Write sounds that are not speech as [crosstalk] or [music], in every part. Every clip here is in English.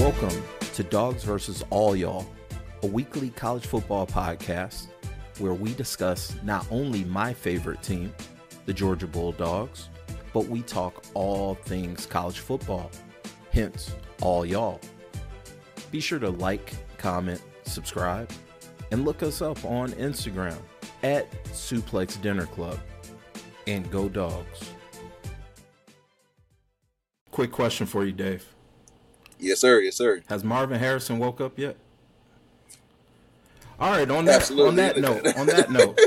Welcome to Dawgs versus All Y'all, a weekly college football podcast where we discuss not only my favorite team, the Georgia Bulldogs, but we talk all things college football, hence, all y'all. Be sure to like, comment, subscribe, and look us up on Instagram at Suplex Dinner Club. And go dogs. Quick question for you, Dave. Yes, sir. Yes, sir. Has Marvin Harrison woke up yet? All right. On that Absolutely. on that note, on that [laughs] note,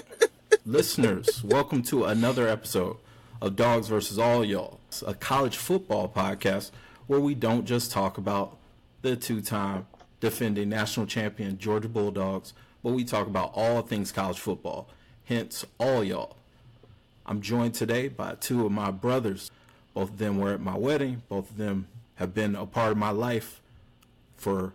listeners, welcome to another episode of Dawgs versus All Y'all, a college football podcast where we don't just talk about the two-time defending national champion Georgia Bulldogs, but we talk about all things college football. Hence, all y'all. I'm joined today by two of my brothers. Both of them were at my wedding. Both of them have been a part of my life for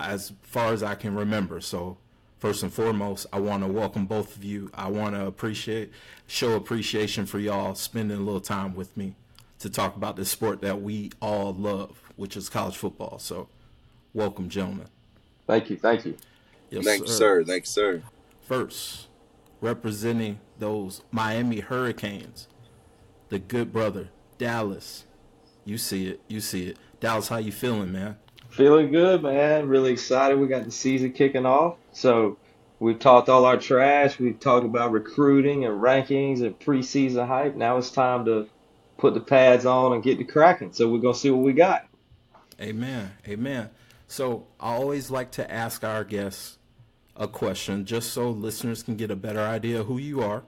as far as I can remember. So, first and foremost, I want to welcome both of you. I want to appreciate, show appreciation for y'all spending a little time with me to talk about the sport that we all love, which is college football. So, welcome, gentlemen. Thank you, thank you. Yes, Thank you, sir. Thanks, sir. First, representing those Miami Hurricanes, the good brother, Dallas. You see it. You see it. Dallas, how you feeling, man? Feeling good, man. Really excited. We got the season kicking off. So we've talked all our trash. We've talked about recruiting and rankings and preseason hype. Now it's time to put the pads on and get the cracking. So we're gonna see what we got. Amen. Amen. So I always like to ask our guests a question just so listeners can get a better idea of who you are.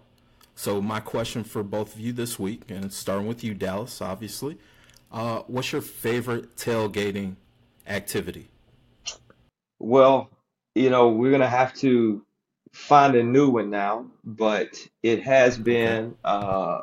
So my question for both of you this week, and starting with you, Dallas, obviously, uh, what's your favorite tailgating activity? Well, you know, we're gonna have to find a new one now, but it has been uh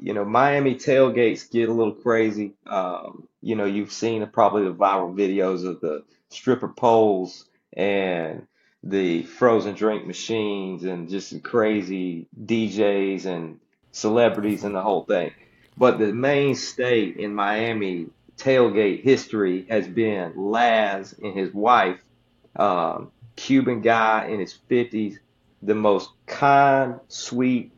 you know, Miami tailgates get a little crazy. Um, you know, you've seen probably the viral videos of the stripper poles and the frozen drink machines and just crazy DJs and celebrities and the whole thing. But the mainstay in Miami tailgate history has been Laz and his wife, um, Cuban guy in his 50s, the most kind, sweet,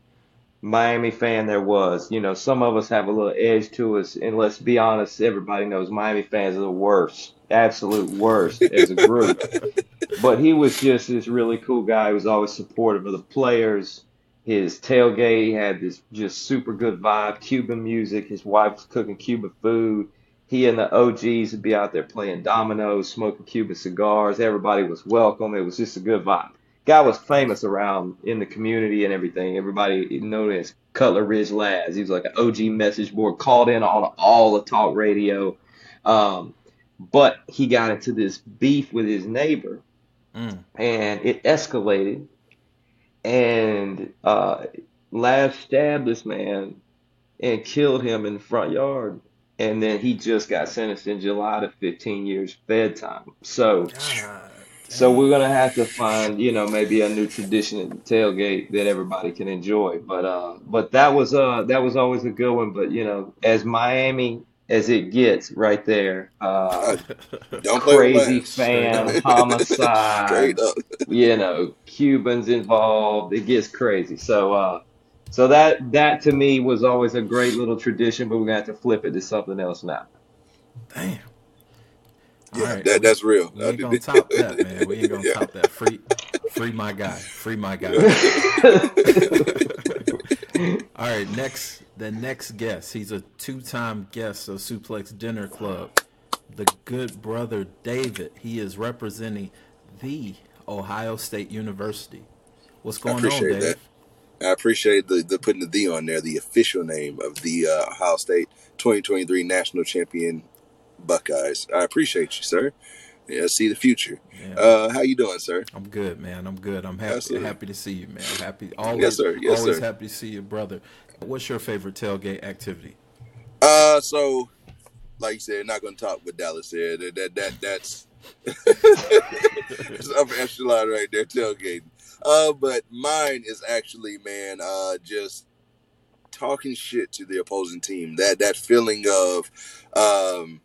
Miami fan there was. You know, some of us have a little edge to us, and let's be honest, everybody knows Miami fans are the worst, absolute worst as a group. [laughs] But he was just this really cool guy. He was always supportive of the players. His tailgate he had this just super good vibe, Cuban music. His wife was cooking Cuban food. He and the OGs would be out there playing dominoes, smoking Cuban cigars. Everybody was welcome. It was just a good vibe guy was famous around in the community and everything. Everybody known as Cutler Ridge Laz. He was like an OG message board, called in on all the talk radio. Um, but he got into this beef with his neighbor, Mm. and it escalated. And uh, Laz stabbed this man and killed him in the front yard. And then he just got sentenced in July to 15 years fed time. So. So we're gonna have to find, you know, maybe a new tradition at the tailgate that everybody can enjoy. But uh, but that was uh, that was always a good one. But you know, as Miami as it gets, right there, uh, [laughs] Don't crazy fan, [laughs] homicide, up. [laughs] you know, Cubans involved. It gets crazy. So uh, so that that to me was always a great little tradition. But we're gonna have to flip it to something else now. Damn. All Yeah, right. that, that's real. We ain't gonna top that, man. We ain't gonna Yeah. top that. Free, free my guy. Free my guy. All right, next the next guest. He's a two-time guest of Suplex Dinner Club. The good brother David. He is representing the Ohio State University. What's I going on, appreciate Dave? that. I appreciate the, the putting the D on there, the official name of the uh, Ohio State 2023 national champion Buckeyes. I appreciate you, sir. Yeah, see the future. Yeah. Uh, how you doing, sir? I'm good, man. I'm good. I'm happy Absolutely. happy to see you, man. I'm happy always yes, sir. Yes, always sir. happy to see you, brother. What's your favorite tailgate activity? Uh, so like you said, not going to talk what Dallas said. That that, that that's it's upper echelon right there, tailgating. Uh, but mine is actually, man, uh, just talking shit to the opposing team. That that feeling of, um,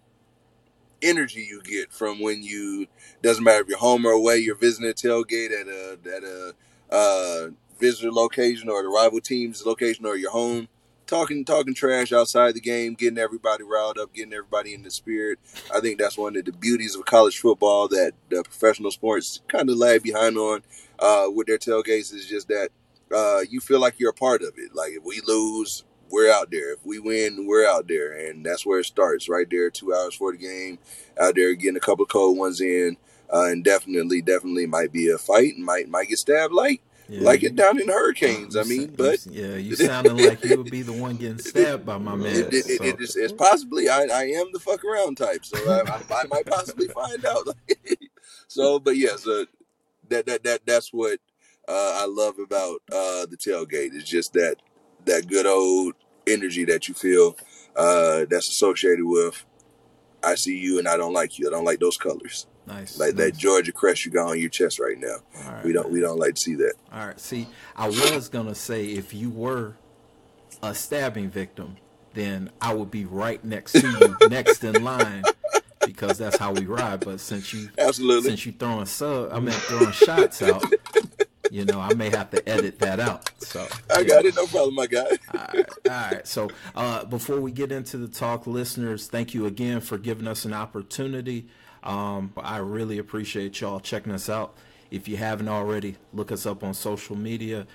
energy you get from when you doesn't matter if you're home or away, you're visiting a tailgate at a at a uh, visitor location or the rival team's location or your home, talking talking trash outside the game, getting everybody riled up, getting everybody in the spirit. I think that's one of the beauties of college football that the professional sports kind of lag behind on uh, with their tailgates is just that uh, you feel like you're a part of it. Like if we lose, we're out there. If we win, we're out there, and that's where it starts. Right there, two hours for the game, out there getting a couple of cold ones in, uh, and definitely, definitely might be a fight. Might might get stabbed like Yeah, like it down in hurricanes. I mean, but yeah, you sounding like you would be the one getting stabbed by my [laughs] man. it, it, so- it is, it's possibly I, I am the fuck around type, so I, I, I might possibly find out. [laughs] so, but yeah, so that that that that's what uh, I love about uh, the tailgate is just that that good old energy that you feel uh, that's associated with. I see you and I don't like you. I don't like those colors. nice. Like that. Georgia crest you got on your chest right now. Right. We don't we don't like to see that. All right. See, I was gonna say if you were a stabbing victim, then I would be right next to you, [laughs] next in line, because that's how we ride. But since you Absolutely. since you throwing sub, I mean throwing shots out, you know, I may have to edit that out. So I got it, no problem, my guy. All right, all right. So uh, before we get into the talk, listeners, thank you again for giving us an opportunity. Um, I really appreciate y'all checking us out. If you haven't already, look us up on social media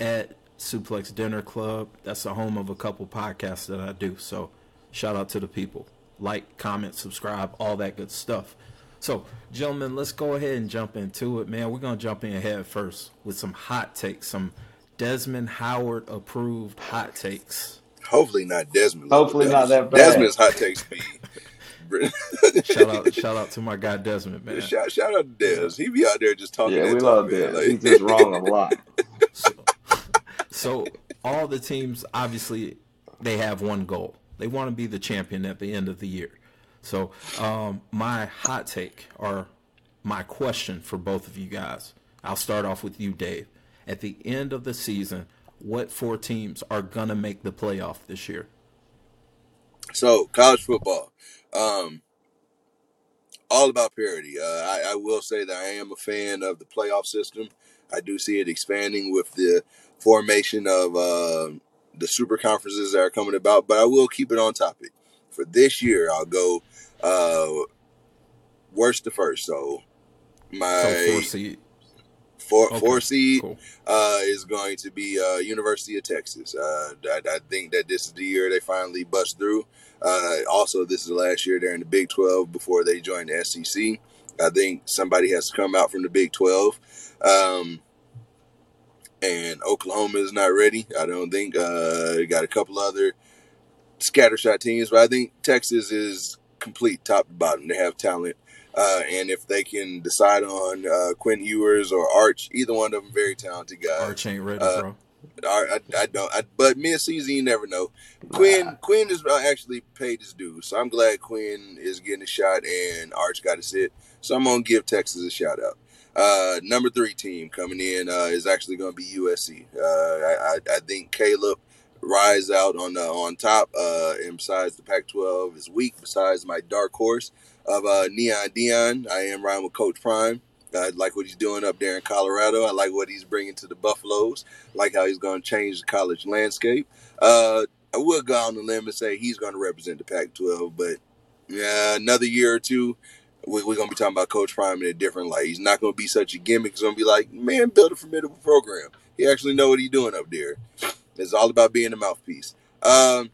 at Suplex Dinner Club. That's the home of a couple podcasts that I do. So shout out to the people. Like, comment, subscribe, all that good stuff. So, gentlemen, let's go ahead and jump into it, man. We're going to jump in head first with some hot takes, some Desmond Howard approved hot takes. Hopefully not Desmond. level. Hopefully not that bad. Desmond's hot takes be. [laughs] Shout out, shout out to my guy Desmond, man. shout, shout out to Des. He be out there just talking. Yeah, we talk, love man. that. Like- He's just wrong a [laughs] lot. So, so all the teams obviously they have one goal. They want to be the champion at the end of the year. So um, my hot take or my question for both of you guys. I'll start off with you, Dave. At the end of the season, what four teams are gonna make the playoff this year? So college football, um, all about parity. Uh, I, I will say that I am a fan of the playoff system. I do see it expanding with the formation of uh, the super conferences that are coming about. But I will keep it on topic for this year. I'll go uh, worst to first. So my So four seed. four, Okay, four seed Cool. uh, is going to be uh, University of Texas. Uh, I, I think that this is the year they finally bust through. Uh, also, this is the last year they're in the Big 12 before they join the SEC. I think somebody has to come out from the Big 12. Um, and Oklahoma is not ready. I don't think. Uh, got a couple other scattershot teams, but I think Texas is complete top to bottom. They have talent. Uh, and if they can decide on uh, Quinn Ewers or Arch, either one of them very talented guys. Arch ain't ready, uh, bro. I, I, I don't. I, but mid season, you never know. Quinn Quinn is uh, actually paid his dues, so I'm glad Quinn is getting a shot and Arch got a sit. So I'm gonna give Texas a shout out. Uh, number three team coming in uh, is actually gonna be USC. Uh, I, I, I think Caleb rise out on on top. Uh, and besides the Pac-12 is weak. Besides my dark horse of uh, Neon Dion, I am riding with Coach Prime. I like what he's doing up there in Colorado. I like what he's bringing to the Buffaloes. like how he's going to change the college landscape. Uh, I will go on the limb and say he's going to represent the Pac-12, but yeah, another year or two, we, we're going to be talking about Coach Prime in a different light. He's not going to be such a gimmick. He's going to be like, man, build a formidable program. He actually know what he's doing up there. It's all about being a mouthpiece. Um,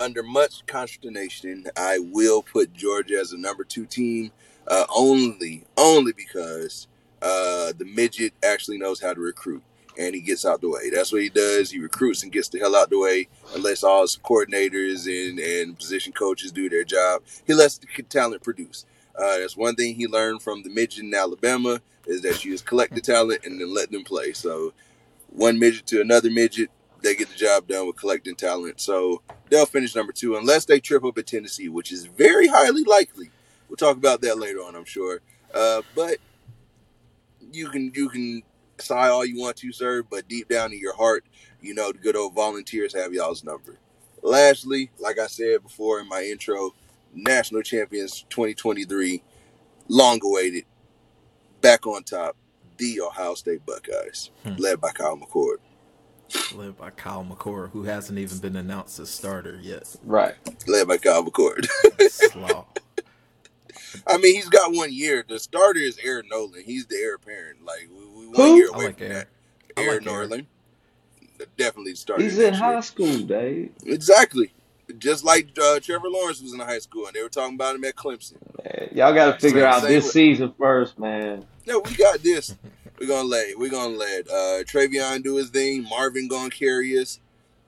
under much consternation, I will put Georgia as a number two team, uh, only only because uh, the midget actually knows how to recruit and he gets out the way. That's what he does. He recruits and gets the hell out the way. Unless all his coordinators and, and position coaches do their job, he lets the talent produce. Uh, that's one thing he learned from the midget in Alabama is that you just collect the talent and then let them play. So one midget to another midget, they get the job done with collecting talent. So they'll finish number two unless they trip up at Tennessee, which is very highly likely. We'll talk about that later on, I'm sure. Uh, but you can you can sigh all you want to, sir, but deep down in your heart, you know the good old volunteers have y'all's number. Lastly, like I said before in my intro, national champions 2023, long awaited, back on top, the Ohio State Buckeyes, Hmm. led by Kyle McCord. Led by Kyle McCord, who hasn't even been announced as starter yet. Right. Led by Kyle McCord. Slaw. [laughs] I mean, he's got one year. The starter is Air Noland. He's the heir apparent. Like we, we one Who? year I away like from Aaron. that. I Aaron like Aaron. Noland. Definitely the starter. He's in next year. high school, Dave. Exactly. Just like uh, Trevor Lawrence was in high school, and they were talking about him at Clemson. Man, y'all got to figure out this season first, man. No, we got this. We're gonna let we're gonna let uh, TreVeyon do his thing. Marvin gonna carry us.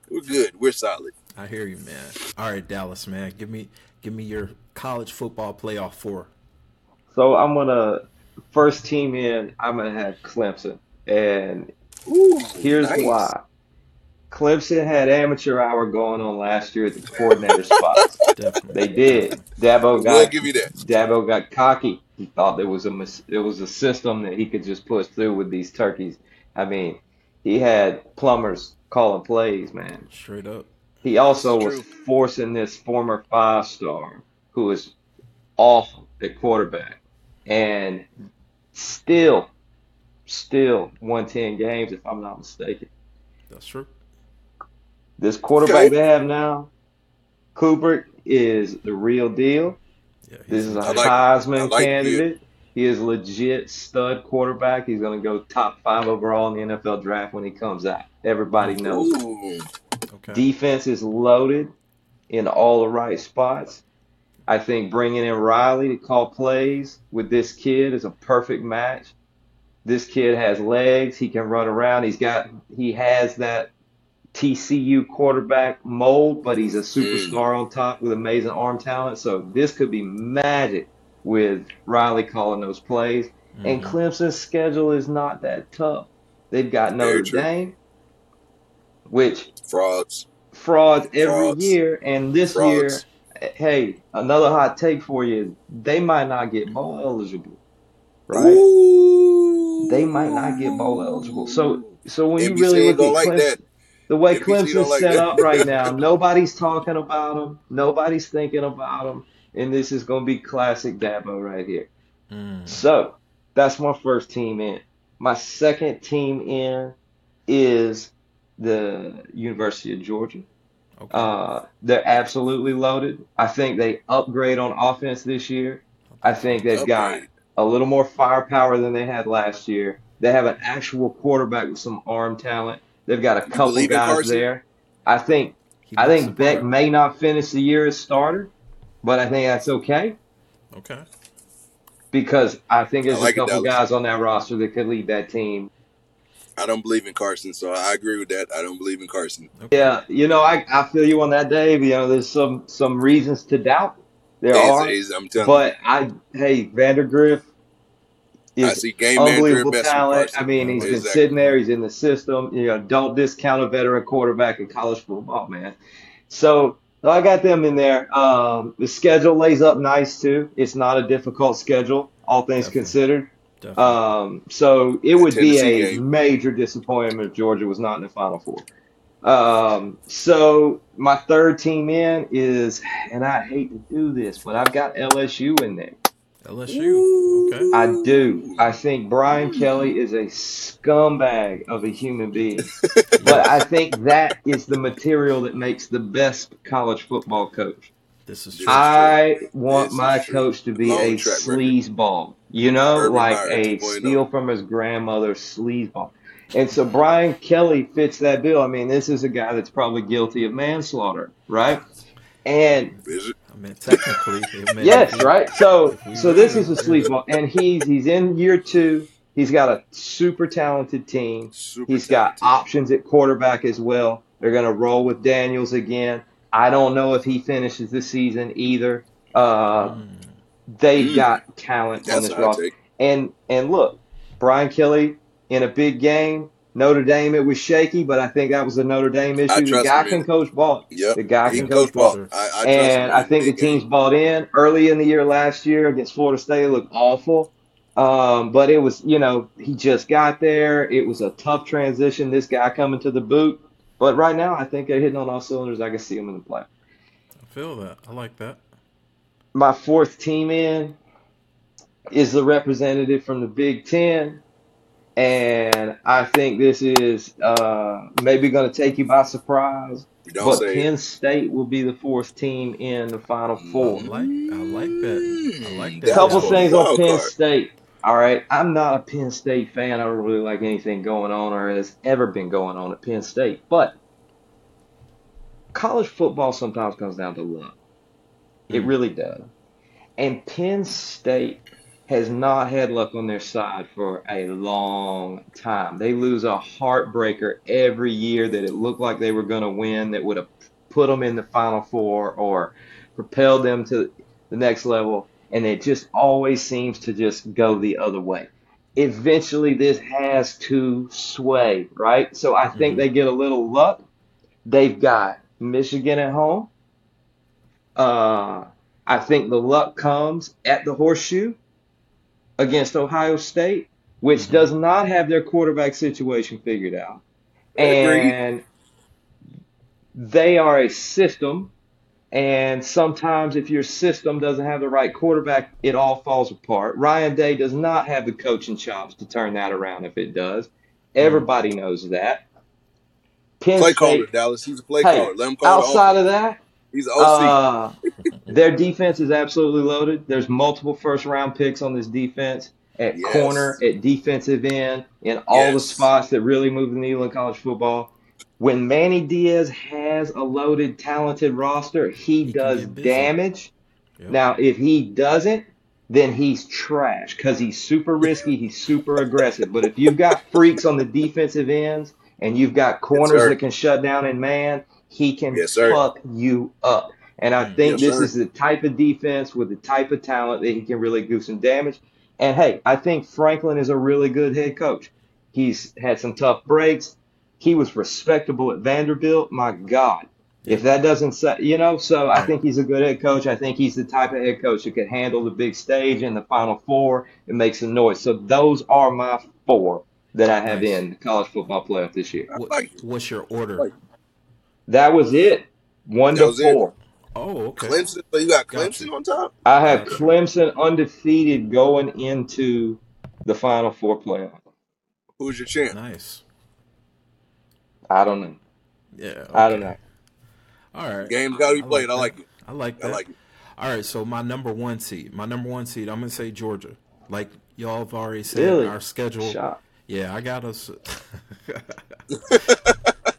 We're good. We're solid. I hear you, man. All right, Dallas, man. Give me give me your college football playoff four. So I'm gonna first team in. I'm gonna have Clemson, and Ooh, here's nice. why. Clemson had amateur hour going on last year at the coordinator spot. [laughs] Definitely. They did. Dabo We'll got give you that. Dabo got cocky. He thought there was a mis- it was a system that he could just push through with these turkeys. I mean, he had plumbers calling plays, man. Straight up. He also was forcing this former five star who was awful at quarterback and still, still won 10 games, if I'm not mistaken. That's true. This quarterback Okay. they have now, Cooper, is the real deal. Yeah. This is a I like- Heisman like candidate. He is legit stud quarterback. He's going to go top five overall in the NFL draft when he comes out. Everybody knows. okay. Defense is loaded in all the right spots. I think bringing in Riley to call plays with this kid is a perfect match. This kid has legs. He can run around. He's got he has that TCU quarterback mold, but he's a superstar on top with amazing arm talent. So this could be magic with Riley calling those plays. And Mhm. Clemson's schedule is not that tough. They've got Notre. Dame, which frauds. frauds every Frauds. year, and this Frauds. year, hey, another hot take for you: is they might not get bowl eligible, right? Ooh. They might not get bowl eligible. So, so when you NBC really look at like Clemson, that. The way NBC Clemson's like set that. up right now, [laughs] nobody's talking about them, nobody's thinking about them, and this is going to be classic Dabo right here. Mm. So that's my first team in. My second team in is the University of Georgia. Okay. Uh, they're absolutely loaded. I think they upgrade on offense this year. I think they've got a little more firepower than they had last year. They have an actual quarterback with some arm talent. They've got a couple guys Carson? there. I think He I think Beck may not finish the year as starter, but I think that's okay Okay. because I think there's I like a couple guys on that roster that could lead that team. I don't believe in Carson, so I agree with that. I don't believe in Carson. Okay. Yeah, you know, I, I feel you on that, Dave. You know, there's some some reasons to doubt. There He's- are, he's- I'm telling but I hey Vandagriff you, I is see game manager unbelievable talent. I mean, he's been sitting there. He's in the system. You know, don't discount a veteran quarterback in college football, man. So, so I got them in there. Um, the schedule lays up nice too. It's not a difficult schedule, all things Definitely. considered. Definitely. Um, so it would be a game. major disappointment if Georgia was not in the Final Four. Um, so my third team in is, and I hate to do this, but I've got LSU in there. LSU. Okay. I do. I think Brian Kelly is a scumbag of a human being. [laughs] but I think that is the material that makes the best college football coach. This is true. I want This my coach to be Long a track record. sleazeball. You know, Urban like Meyer a steal from his grandmother sleazeball. And so Brian Kelly fits that bill. I mean, this is a guy that's probably guilty of manslaughter, right? And Is it? I mean, technically, Yes, right. So, so this is a really- sleazeball, and he's he's in year two. He's got a super talented team. Super He's got talented. options at quarterback as well. They're going to roll with Daniels again. I don't know if he finishes the season either. Uh, Mm. they've Mm. got talent on this roster. And and look, Brian Kelly in a big game. Notre Dame, it was shaky, but I think that was a Notre Dame issue. The guy him can coach ball. Yep. The guy He can can coach coach ball. ball. I, I trust And I think the big game. team's bought in early in the year last year against Florida State. It looked awful. Um, but it was, you know, he just got there. It was a tough transition. This guy coming to the boot. But right now, I think they're hitting on all cylinders. I can see them in the play. I feel that. I like that. my fourth team in is the representative from the Big Ten. And I think this is uh, maybe going to take you by surprise. Don't But Penn it. State will be the fourth team in the Final Four. I like I like that. I like Mm, that. that Couple is things on wild Penn card. State. All right, I'm not a Penn State fan. I don't really like anything going on or has ever been going on at Penn State. But college football sometimes comes down to luck. It Mm. really does. And Penn State has not had luck on their side for a long time. They lose a heartbreaker every year that it looked like they were going to win, that would have put them in the Final Four or propelled them to the next level. And it just always seems to just go the other way. Eventually, this has to sway, right? So I think Mhm. they get a little luck. They've got Michigan at home. Uh, I think the luck comes at the horseshoe against Ohio State, which Mhm. does not have their quarterback situation figured out. And they are a system. And sometimes, if your system doesn't have the right quarterback, it all falls apart. Ryan Day does not have the coaching chops to turn that around if it does. Everybody knows that. Penn Play State, caller, Dallas. He's a play Hey, caller. Let him call outside of that, He's OC. uh, their defense is absolutely loaded. There's multiple first round picks on this defense at Yes. corner, at defensive end, in all the spots that really move the needle in college football. When Manny Diaz has a loaded, talented roster, he, He does damage. Yep. Now, if he doesn't, then he's trash because he's super risky, he's super aggressive. But if you've got freaks on the defensive ends and you've got corners that can shut down in man, he can Yes, fuck you up. And I Mm. think Yes, this sir. is the type of defense with the type of talent that he can really do some damage. And hey, I think Franklin is a really good head coach. He's had some tough breaks. He was respectable at Vanderbilt. My God. If that doesn't say, you know, so I think he's a good head coach. I think he's the type of head coach who can handle the big stage and the Final Four and make some noise. So those are my four that I have Nice. in the college football playoff this year. What, what's your order? Like- That was it. One That to was it. four. Oh, okay. Clemson. So you got Gotcha. Clemson on top. I have Clemson undefeated going into the Final Four playoff. Who's your champ? Nice. I don't know. Yeah. I don't know. All right. Game's got to be I played. I like it. I like I like it. All right, so my number one seed, my number one seed, I'm gonna say Georgia. Like y'all have already said, Really? our schedule. Shot. Yeah, I got us. [laughs] [laughs]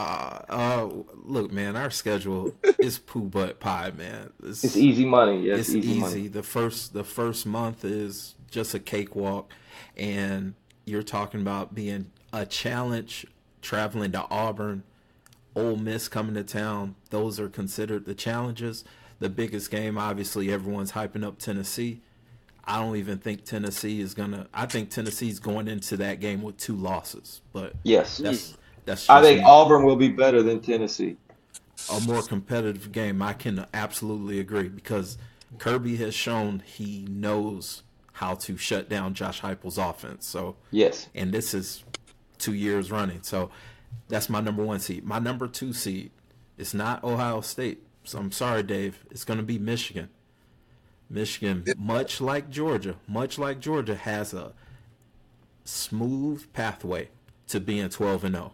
uh, uh, look, man, our schedule [laughs] is poo butt pie, man. It's, It's easy money. Yes, it's easy, easy. money. The first the first month is just a cakewalk, and you're talking about being a challenge, traveling to Auburn, Ole Miss coming to town. Those are considered the challenges. The biggest game, obviously, everyone's hyping up Tennessee. I don't even think Tennessee is gonna. I think Tennessee's going into that game with two losses, but Yes. that's that's. I think me. Auburn will be better than Tennessee. a more competitive game. I can absolutely agree because Kirby has shown he knows how to shut down Josh Heupel's offense. So, Yes. and this is two years running. So, that's my number one seed. My number two seed is not Ohio State. So I'm sorry, Dave. It's going to be Michigan. Michigan, much like Georgia, much like Georgia, has a smooth pathway to being 12 and 0.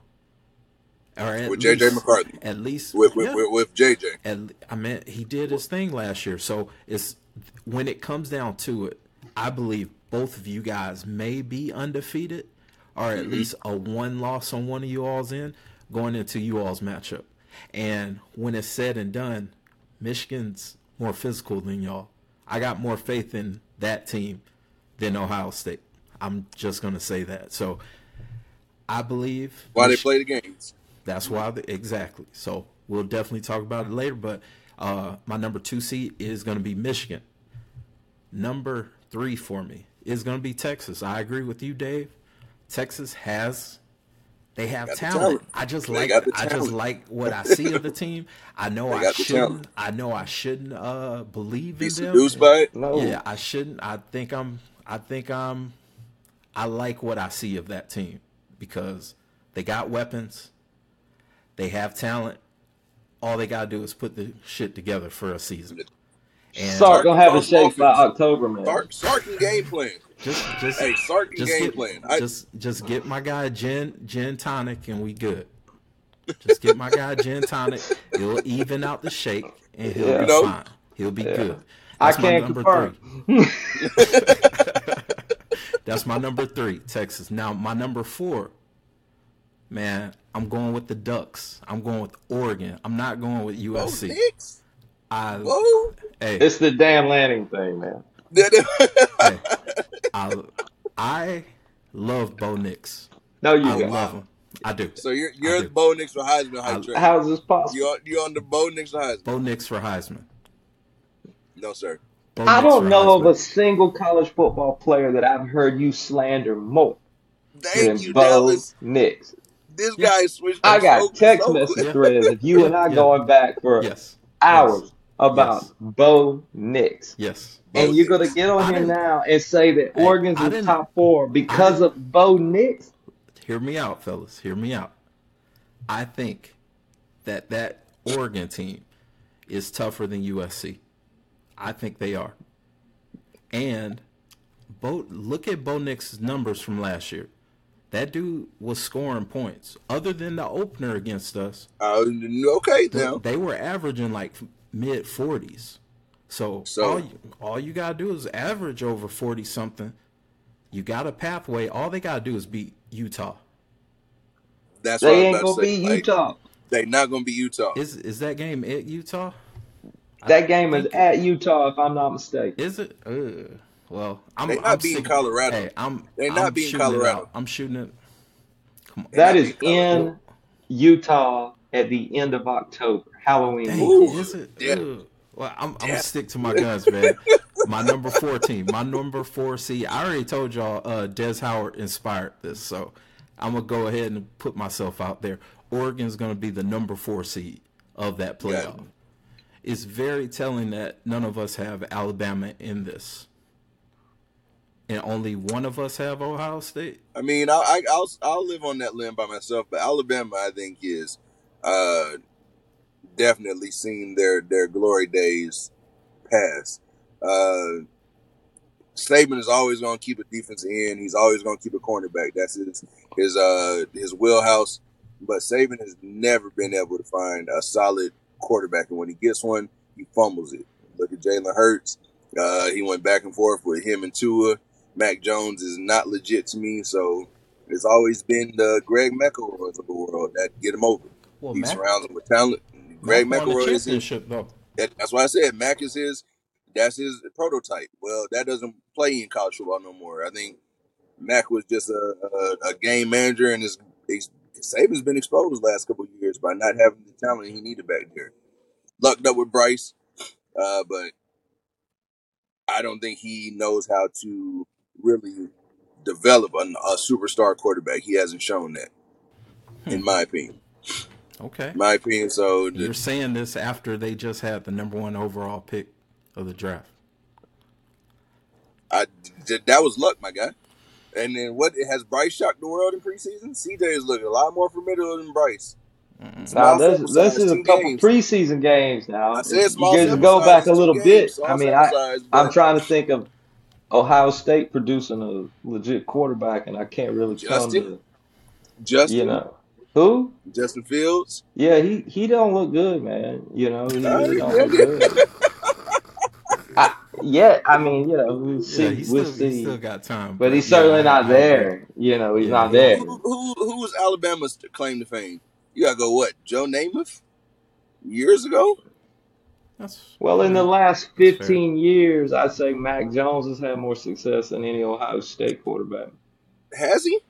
Or at With J.J. McCarthy. At least With with, yeah. with, with JJ. And I mean, he did his thing last year. So it's when it comes down to it, I believe both of you guys may be undefeated, or at mm-hmm. least a one loss on one of you all's in going into you all's matchup. And when it's said and done, Michigan's more physical than y'all. I got more faith in that team than Ohio State. I'm just gonna say that. So I believe Why they play the games? That's why, the, exactly. So we'll definitely talk about it later. But uh, my number two seed is going to be Michigan. Number three for me is going to be Texas. I agree with you, Dave. Texas has they have Got the talent. talent. I just They like I just like what I see of the team. I know [laughs] They I shouldn't. I know I shouldn't uh, believe Be in them. seduced by it. No. Yeah, I shouldn't. I think I'm. I think I'm. I like what I see of that team because they got weapons. They have talent. All they gotta do is put the shit together for a season. And Sark gonna have a Sark's shake by. October, man. Sark, Sark can game plan. just just Hey, Sark can just game get plan. I, just just get my guy gin gin tonic and we good. Just get my guy gin tonic. He'll even out the shake and he'll Yeah. be You know? fine. He'll be Yeah. good. I That's my can't number confirm. three. [laughs] That's my number three, Texas. Now my number four, man, I'm going with the Ducks. I'm going with Oregon. I'm not going with Bo USC. Nix. I Whoa. hey, It's the Dan Lanning thing, man. hey, I I love Bo Nix. No, you I don't. love him. I do. so you're you're the Bo Nix for Heisman I- hype. How is this possible? You're, you're on the Bo Nix for Heisman? Bo Nix for Heisman. No, sir. Bo I Nix don't for know of a single college football player that I've heard you slander more Thank than you, Bo Dallas. Nix. This Yeah. guy switched. I got so, text so message threads of you and I Yeah. going back for Yes. hours about Yes. Bo Nix. Yes. Bo And you're gonna get on I here didn't- now and say that Hey, Oregon's I in top four because of Bo Nix? Hear me out, fellas. Hear me out. I think that that Oregon team is tougher than USC. I think they are. And Bo, look at Bo Nix's numbers from last year. That dude was scoring points. Other than the opener against us, Uh, okay, they, now. they were averaging like mid 40s. So, So- all you, all you got to do is average over 40 something. You got a pathway. All they got to do is beat Utah. That's what They was ain't gonna to be. Like, Utah. they not gonna be Utah. Is is that game at Utah? That game is think- at Utah, if I'm not mistaken. Is it? Ugh. Well, I'm. They not I'm beating sick- Colorado. Hey, I'm. They I'm not beating shooting it Colorado. I'm shooting it. Come on. They That not is beating Colorado. in Utah at the end of October, Halloween. Dang. Ooh, is it? yeah. Ugh. Well, I'm, I'm gonna stick to my guns, man. my number four team, my number four seed. I already told y'all, uh, Des Howard inspired this, so I'm gonna go ahead and put myself out there. Oregon's gonna be the number four seed of that Got it. playoff. It's very telling that none of us have Alabama in this, and only one of us have Ohio State. I mean, I, I, I'll I'll live on that limb by myself, but Alabama, I think, is uh, definitely seen their their glory days pass. Uh, Saban is always going to keep a defense in. He's always going to keep a cornerback. That's his his uh his wheelhouse. But Saban has never been able to find a solid quarterback, and when he gets one, he fumbles it. Look at Jalen Hurts. Uh, he went back and forth with him and Tua. Mac Jones is not legit to me, so it's always been the Greg McElroys of the world that get him over. Well, he Mac, surrounds him with talent. Greg Mac McElroy is his, though. that, that's why I said Mac is his. That's his prototype. Well, that doesn't play in college football no more. I think Mac was just a, a, a game manager, and his, his Saban's been exposed the last couple of years by not having the talent he needed back there. Lucked up with Bryce, uh, but I don't think he knows how to really develop a, a superstar quarterback. He hasn't shown that, hmm. in my opinion. Okay. My opinion. So the- You're saying this after they just had the number one overall pick of the draft. I that was luck, my guy. And then what has Bryce shocked the world in preseason? CJ is looking a lot more formidable than Bryce. Now this this is a couple games. preseason games now. I said small you guys go back a little games, bit. I mean, I size, I'm trying to think of Ohio State producing a legit quarterback, and I can't really come Justin? to Justin, you know who. Justin Fields. Yeah, he he don't look good, man. You know, he really don't yeah, look good. I, yeah, I mean, you know, we'll see, Yeah, he's we'll still, he's see. still got time. But he's certainly I- not I agree. there. You know, he's Yeah, not there. Who, who, who was Alabama's claim to fame? You gotta go what? Joe Namath? Years ago? That's Well, in the last 15 years, I'd say Mac Jones has had more success than any Ohio State quarterback. Has he?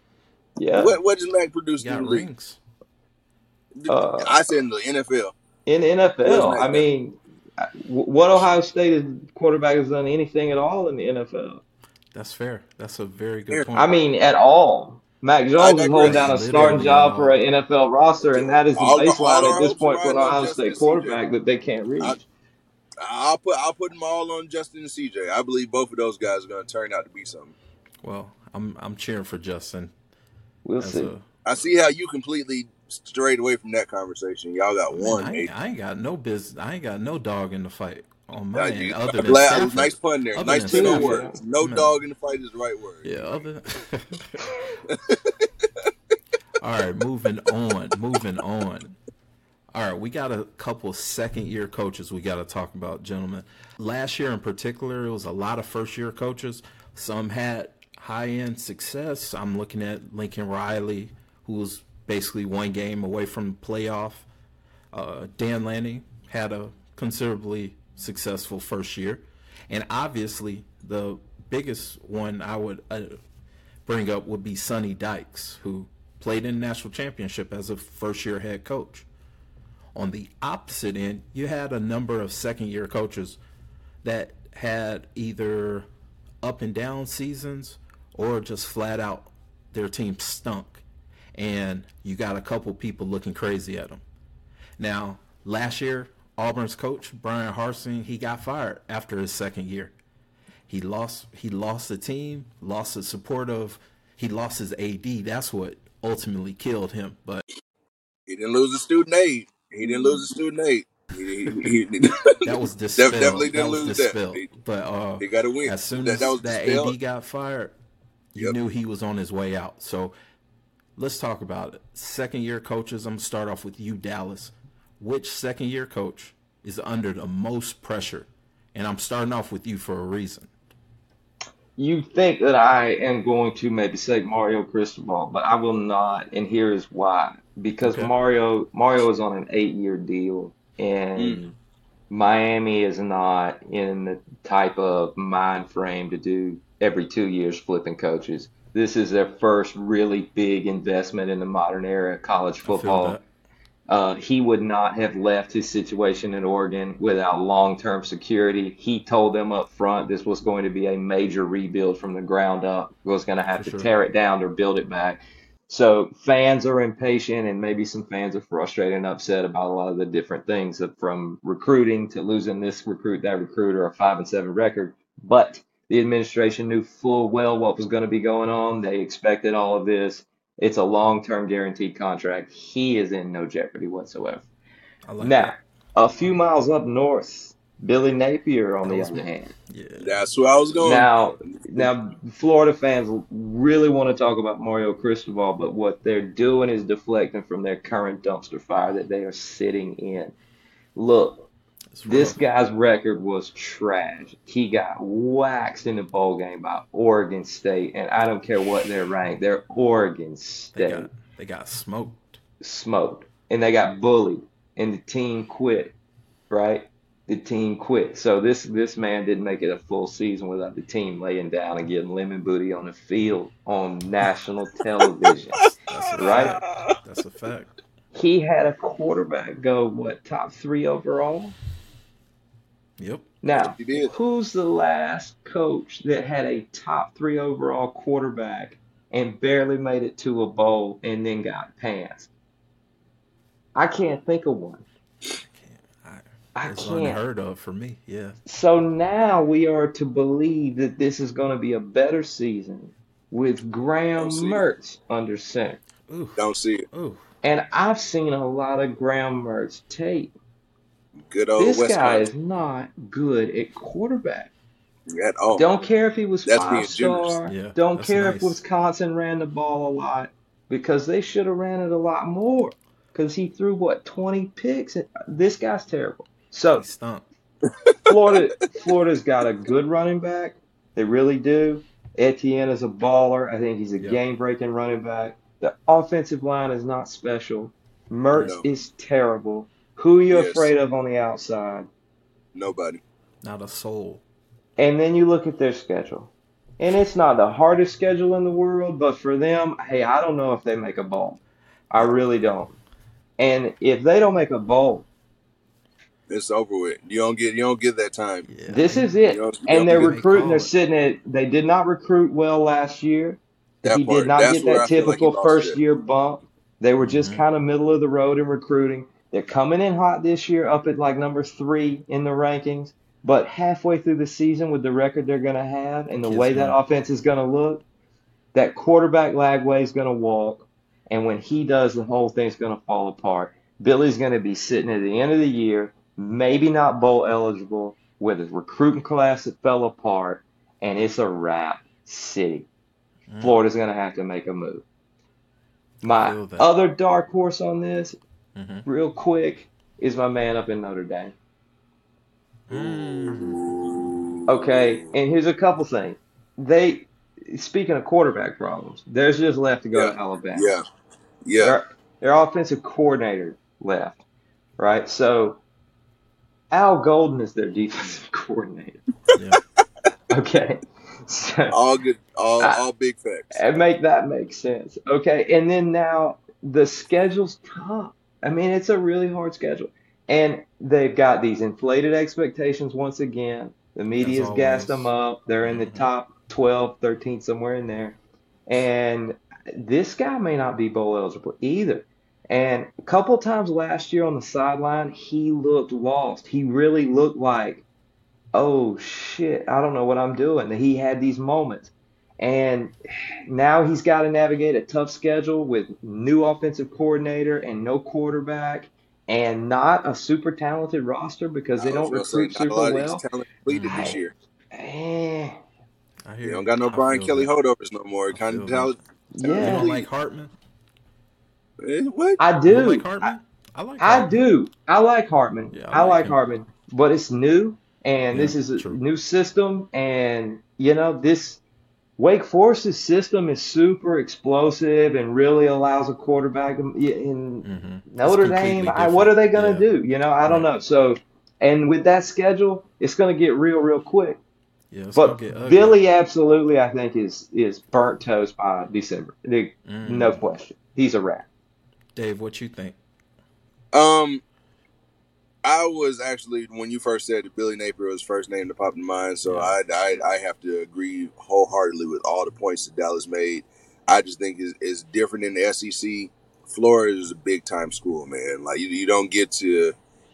Yeah. What what does Mac produce He in got the rings. Uh, I said in the NFL. In the NFL, I mean, what Ohio State quarterback has done anything at all in the NFL? That's fair. That's a very Here, good point. I mean, at all. Mac Jones is holding down a starting Literally job for an NFL roster, and that is the All, all baseline our at this point for ride an Ohio State quarterback that they can't reach. I'll put I'll put them all on Justin and CJ. I believe both of those guys are going to turn out to be something. well, I'm I'm cheering for Justin We'll as see. a. I see how you completely strayed away from that conversation. Y'all got Man, one. I ain't, I ain't got no business. I ain't got no dog in the fight. Oh my man, other I'm than glad- Stafford. nice pun there. Other nice than pun on words. No Man. dog in the fight is the right word. Yeah, other than [laughs] All right, moving on, moving on. All right, we got a couple second year coaches we got to talk about, gentlemen. Last year in particular, it was a lot of first year coaches. Some had high end success. I'm looking at Lincoln Riley, who was basically one game away from the playoff. Uh, Dan Lanning had a considerably successful first year. And obviously, the biggest one I would uh, bring up would be Sonny Dykes, who played in the national championship as a first year head coach. On the opposite end, you had a number of second year coaches that had either up and down seasons or just flat out their team stunk. And you got a couple people looking crazy at them. Now, last year, Auburn's coach, Bryan Harsin, he got fired after his second year. He lost he lost the team, lost the support of he lost his AD. That's what ultimately killed him. But He didn't lose the student aid. He didn't lose the student aid. He, he, he, [laughs] that was dispelled. definitely didn't that was lose that. dispelled. He- But uh, he got to win. as soon that, as that that dispelled. AD got fired, you Yep. knew he was on his way out. So let's talk about it. Second year coaches. I'm gonna start off with you, Dallas. Which second year coach is under the most pressure? And I'm starting off with you for a reason. You think that I am going to maybe say Mario Cristobal, but I will not, and here is why. Because Okay. Mario Mario is on an eight-year deal, and Mm. Miami is not in the type of mind frame to do every two years flipping coaches. This is their first really big investment in the modern era of college football. Uh, he would not have left his situation in Oregon without long-term security. He told them up front this was going to be a major rebuild from the ground up. He was going to have For to sure. tear it down or build it back. So fans are impatient, and maybe some fans are frustrated and upset about a lot of the different things, from recruiting to losing this recruit, that recruit, or a five and seven record. But the administration knew full well what was going to be going on. They expected all of this. It's a long-term guaranteed contract. He is in no jeopardy whatsoever. Like Now, that. a few miles up north, Billy Napier, on That the other hand. Yeah. That's where I was going. Now, now, Florida fans really want to talk about Mario Cristobal, but what they're doing is deflecting from their current dumpster fire that they are sitting in. Look, It's this guy's record was trash. He got waxed in the bowl game by Oregon State, and I don't care what they're ranked. They're Oregon They State got they got smoked. smoked, and they got bullied, and the team quit. Right? The team quit. So this this man didn't make it a full season without the team laying down and getting lemon booty on the field on national [laughs] television. That's Right? fact. That's a fact. He had a quarterback go what top three overall. Yep. Now, who's the last coach that had a top three overall quarterback and barely made it to a bowl and then got pants? I can't think of one. I, I it's can't. unheard of for me. Yeah. So now we are to believe that this is going to be a better season with Graham Don't it. Mertz under center. Ooh. Don't see it. Ooh. And I've seen a lot of Graham Mertz tape. Good old This guy Wisconsin. is not good at quarterback. At all. Don't care if he was That's five star. Yeah, Don't care nice. if Wisconsin ran the ball a lot because they should have ran it a lot more. Because he threw what twenty picks. This guy's terrible. So [laughs] Florida, Florida's got a good running back. They really do. Etienne is a baller. I think he's a Yep. game-breaking running back. The offensive line is not special. Mertz No. is terrible. Who are you Yes. afraid of on the outside? Nobody. Not a soul. And then you look at their schedule. And it's not the hardest schedule in the world, but for them, hey, I don't know if they make a bowl. I really don't. And if they don't make a bowl, It's over with. You don't get. You don't get that time. Yeah. this is it. You you And they're recruiting, they're sitting at, they did not recruit well last year. that he part. did not get that I feel like typical first it. year bump. They were just Mhm. kind of middle of the road in recruiting. They're coming in hot this year, up at like number three in the rankings. But halfway through the season, with the record they're going to have and the way that offense is going to look, that quarterback Lagway is going to walk. And when he does, the whole thing's going to fall apart. Billy's going to be sitting at the end of the year, maybe not bowl eligible, with his recruiting class that fell apart, and it's a wrap city. Mm. Florida's going to have to make a move. My other dark horse on this, Mhm. real quick, is my man up in Notre Dame. Mm. Okay, and here's a couple things. They, speaking of quarterback problems, there's just left to go to Alabama. Yeah, yeah. Their, their offensive coordinator left, right? So Al Golden is their [laughs] defensive coordinator. Yeah. [laughs] Okay, so All good, all I- all big facts. and make that make sense. Okay, and then now the schedule's tough. I mean, it's a really hard schedule, and they've got these inflated expectations once again. The media's gassed them up. They're in the top 12, 13, somewhere in there. And this guy may not be bowl eligible either. And a couple times last year on the sideline, he looked lost. He really looked like, oh shit, I don't know what I'm doing. He had these moments. And now he's got to navigate a tough schedule with new offensive coordinator and no quarterback and not a super talented roster because they don't recruit say, super well. these talent completed this I- year. Eh, I You don't got no I Brian Kelly that. holdovers no more. I Kind of feel talent. You yeah, don't like Hartman? Eh, what? I don't do. like I, Hartman? I like I Hartman. do. I like Hartman. Yeah, I I like like him. Hartman, but it's new and Yeah, this is a true. new system and you know this Wake Forest's system is super explosive and really allows a quarterback to- in Mm-hmm. Notre Dame. I, what are they going to do? You know, I don't Right. know. So, and with that schedule, it's going to get real, real quick. Yeah, But gonna get ugly. Billy absolutely, I think, is is burnt toast by December. There- Mm. No question. He's a rat. Dave, what you think? Um, I was actually when you first said that Billy Napier was first name to pop in mind, so. I, I I have to agree wholeheartedly with all the points that Dallas made. I just think it's, is different in the SEC. Florida is a big time school, man. Like you, you don't get to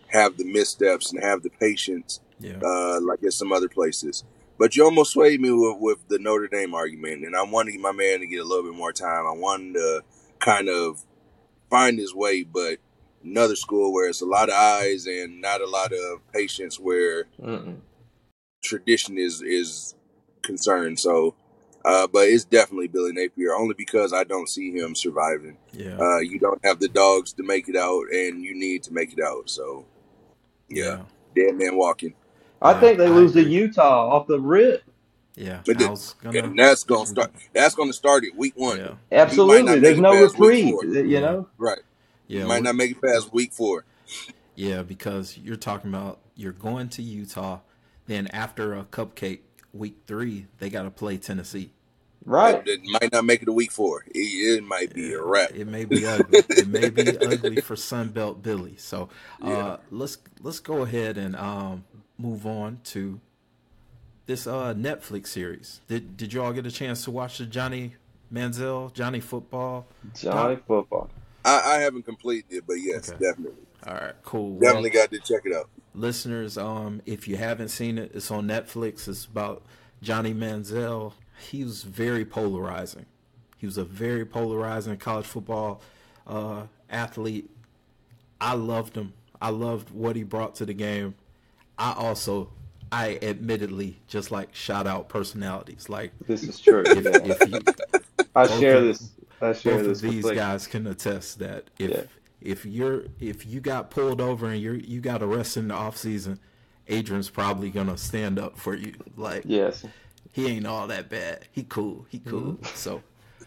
have the missteps and have the patience Yeah. uh, like at some other places. But you almost swayed me with, with the Notre Dame argument, and I wanted my man to get a little bit more time. I wanted to kind of find his way, but another school where it's a lot of eyes and not a lot of patience, where Mm-mm. tradition is is concerned. So, uh, but it's definitely Billy Napier, only because I don't see him surviving. Yeah. Uh, you don't have the dogs to make it out, and you need to make it out. So, yeah, dead man walking. I Yeah, think they I lose to. Utah off the rip. Yeah. But the- gonna. and that's gonna start. That's gonna start at week one. Yeah. Absolutely. There's no past reprieve. You know. Right. Yeah. might not make it past week four. Yeah, because you're talking about you're going to Utah, then after a cupcake week three, they got to play Tennessee. Right. It, it might not make it to week four. It, it might be a wrap. It may be ugly. it may be [laughs] ugly for Sunbelt Billy. So uh, Yeah. let's let's go ahead and um, move on to this uh, Netflix series. Did did you all get a chance to watch the Johnny Manziel Johnny Football? Johnny football. I, I haven't completed it, but yes, Okay. definitely, All right, cool. Well, definitely got to check it out. listeners, um, if you haven't seen it, it's on Netflix. It's about Johnny Manziel. He was very polarizing. He was a very polarizing college football uh, athlete. I loved him. I loved what he brought to the game. I also, I admittedly just like shout out personalities. Like This is true. if, Yeah. if you, I share this. I share both of these completely. guys can attest that if Yeah. if you're if you got pulled over and you you got arrested in the off season, Adrian's probably gonna stand up for you. Like Yes. he ain't all that bad. He cool. He cool. Mm-hmm. So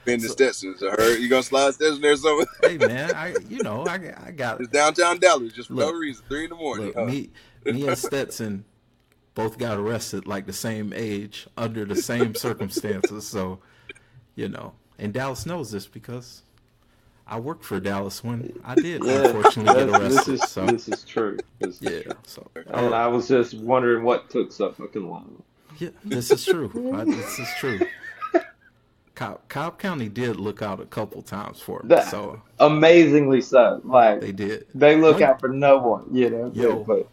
Been to Stetson's. I heard you gonna slide Stetson there somewhere. hey man, I you know I I got [laughs] It's downtown Dallas just for no reason. Three in the morning. look huh? me me and Stetson both got arrested like the same age under the same [laughs] circumstances. So you know, and Dallas knows this because. I worked for Dallas when I [laughs] did Yeah. unfortunately get arrested. This is so this is true. This is yeah, true. so And I was just wondering what took so fucking long. Yeah, this is true. Uh, this is true. Cobb, Cobb County did look out a couple times for me, That- so Amazingly so. Like they did. they, look One- out for no one. You know. Yo. But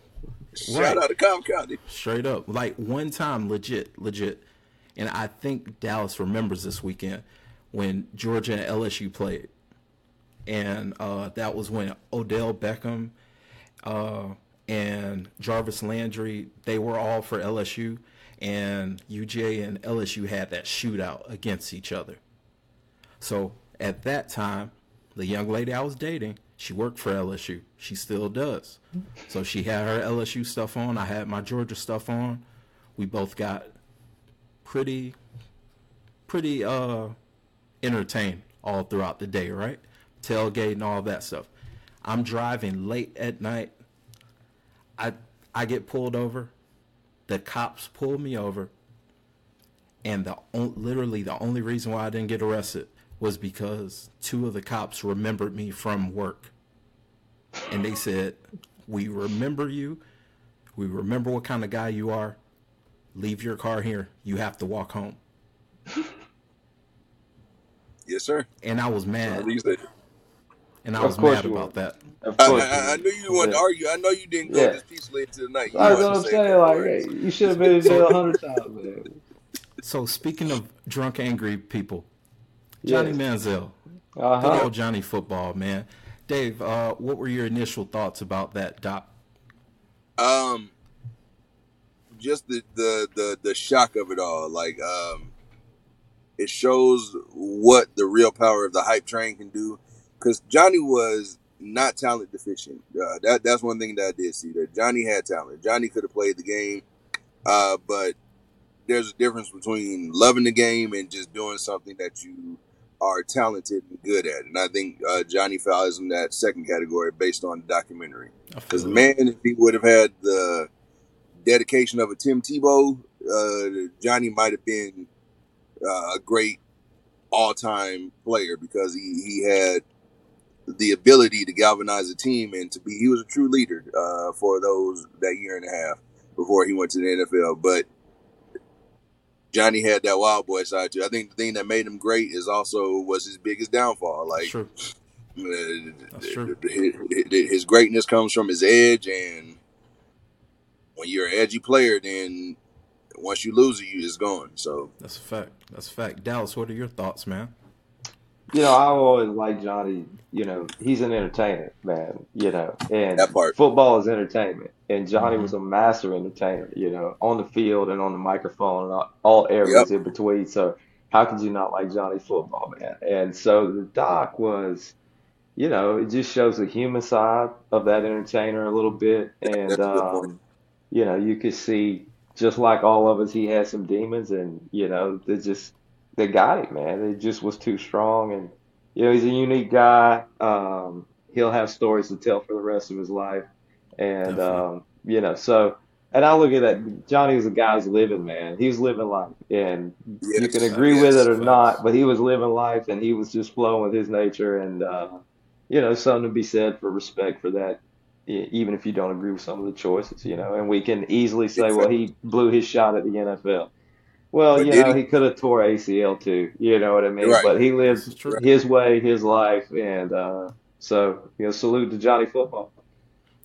Shout right. out to Cobb County. straight up. Like one time, legit, legit, and I think Dallas remembers this weekend when Georgia and LSU played, and uh, that was when Odell Beckham uh, and Jarvis Landry, they were all for LSU, and UGA and LSU had that shootout against each other. So at that time, the young lady I was dating, she worked for LSU. She still does. So she had her LSU stuff on. I had my Georgia stuff on. We both got pretty, pretty uh, entertained all throughout the day, right? Tailgate and all that stuff. I'm driving late at night. I I get pulled over. The cops pull me over. And the literally the only reason why I didn't get arrested was because two of the cops remembered me from work. And they said, "We remember you. We remember what kind of guy you are. Leave your car here. You have to walk home." [laughs] Yes, sir. And I was mad. And I Of was course mad you about that. Of I, course. I, I you knew you wanted to argue. I know you didn't go Yeah. just peacefully into the night. You That's wanted what to I'm say saying. Like, word. hey, you should have been in jail a hundred times, man. So speaking of drunk, angry people, Johnny Yes. Manziel, Uh good old Johnny Football, man. Dave, uh, what were your initial thoughts about that doc? Um, just the, the the the shock of it all. Like, um, it shows what the real power of the hype train can do. Because Johnny was not talent deficient. Uh, that that's one thing that I did see. That Johnny had talent. Johnny could have played the game, uh, but there's a difference between loving the game and just doing something that you are talented and good at. And I think uh, Johnny falls in that second category based on the documentary. Because man, if he would have had the dedication of a Tim Tebow, uh, Johnny might have been uh, a great all-time player because he, he had the ability to galvanize a team and to be he was a true leader uh, for those that year and a half before he went to the NFL. But Johnny had that wild boy side too. I think the thing that made him great is also was his biggest downfall. Like true. uh, true. His, his greatness comes from his edge, and when you're an edgy player, then once you lose it, you it's gone. So That's a fact. That's a fact. Dallas, what are your thoughts, man? You know, I always like Johnny. You know, he's an entertainer, man. You know, and That part. football is entertainment, and Johnny Mhm. was a master entertainer. You know, on the field and on the microphone and all, all areas in between. So how could you not like Johnny football, man? And so the doc was, you know, it just shows the human side of that entertainer a little bit, and That's a good point. um, you know, you could see just like all of us, he had some demons, and you know, they just they got it, man. It just was too strong, and you know, he's a unique guy. Um, he'll have stories to tell for the rest of his life, and um, you know, so. And I look at that. Johnny was a guy who's living, man. He was living life, and you can agree with it or Facts. not, but he was living life, and he was just flowing with his nature, and uh, you know, something to be said for respect for that, even if you don't agree with some of the choices, you know. And we can easily say, well, he blew his shot at the NFL. Well, But you know, he? he could have tore ACL too, you know what I mean? Right. But he This is lived true. his way, his life, and uh, so you know, salute to Johnny Football.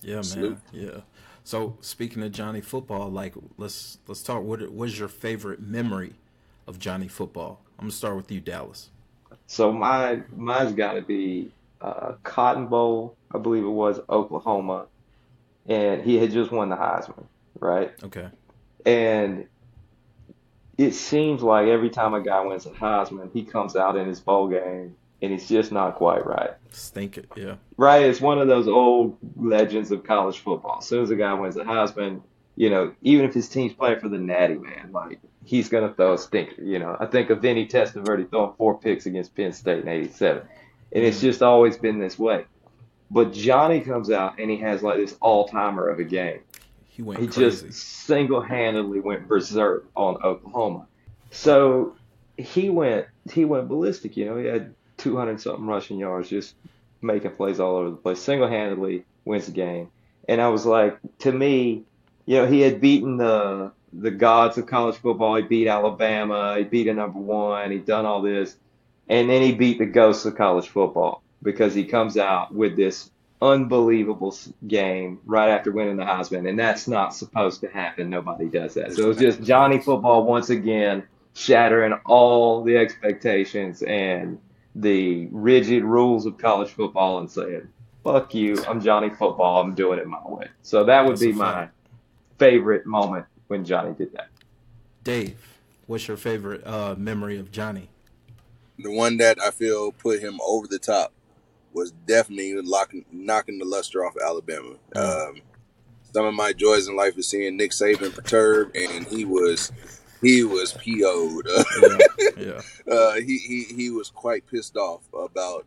Yeah, man. Salute. Yeah. So speaking of Johnny Football, like let's let's talk. What was your favorite memory of Johnny Football? I'm gonna start with you, Dallas. So my mine's got to be uh, Cotton Bowl, I believe it was Oklahoma, and he had just won the Heisman, right? Okay. And it seems like every time a guy wins a Heisman, he comes out in his bowl game and he's just not quite right. Stink it. Yeah. Right? It's one of those old legends of college football. As soon as a guy wins a Heisman, you know, even if his team's playing for the Natty, man, like he's gonna throw a stinker. You know, I think of Vinny Testaverde throwing four picks against Penn State in '87, and it's just always been this way. But Johnny comes out and he has like this all-timer of a game. He went He crazy. just single-handedly went berserk on Oklahoma. So he went he went ballistic. You know, he had 200 something rushing yards, just making plays all over the place. Single-handedly wins the game. And I was like, to me, you know, he had beaten the the gods of college football. He beat Alabama. He beat a number one. He'd done all this, and then he beat the ghosts of college football because he comes out with this unbelievable game right after winning the Heisman, and that's not supposed to happen. Nobody does that. So it was just Johnny football once again, shattering all the expectations and the rigid rules of college football, and saying, fuck you. I'm Johnny Football. I'm doing it my way. So that would That's be my favorite moment when Johnny did that. Dave, what's your favorite uh, memory of Johnny? The one that I feel put him over the top was definitely locking, knocking the luster off Alabama. Mm. Um, some of my joys in life is seeing Nick Saban perturbed, and he was he was PO'd. [laughs] Yeah, yeah. uh, he, he he was quite pissed off about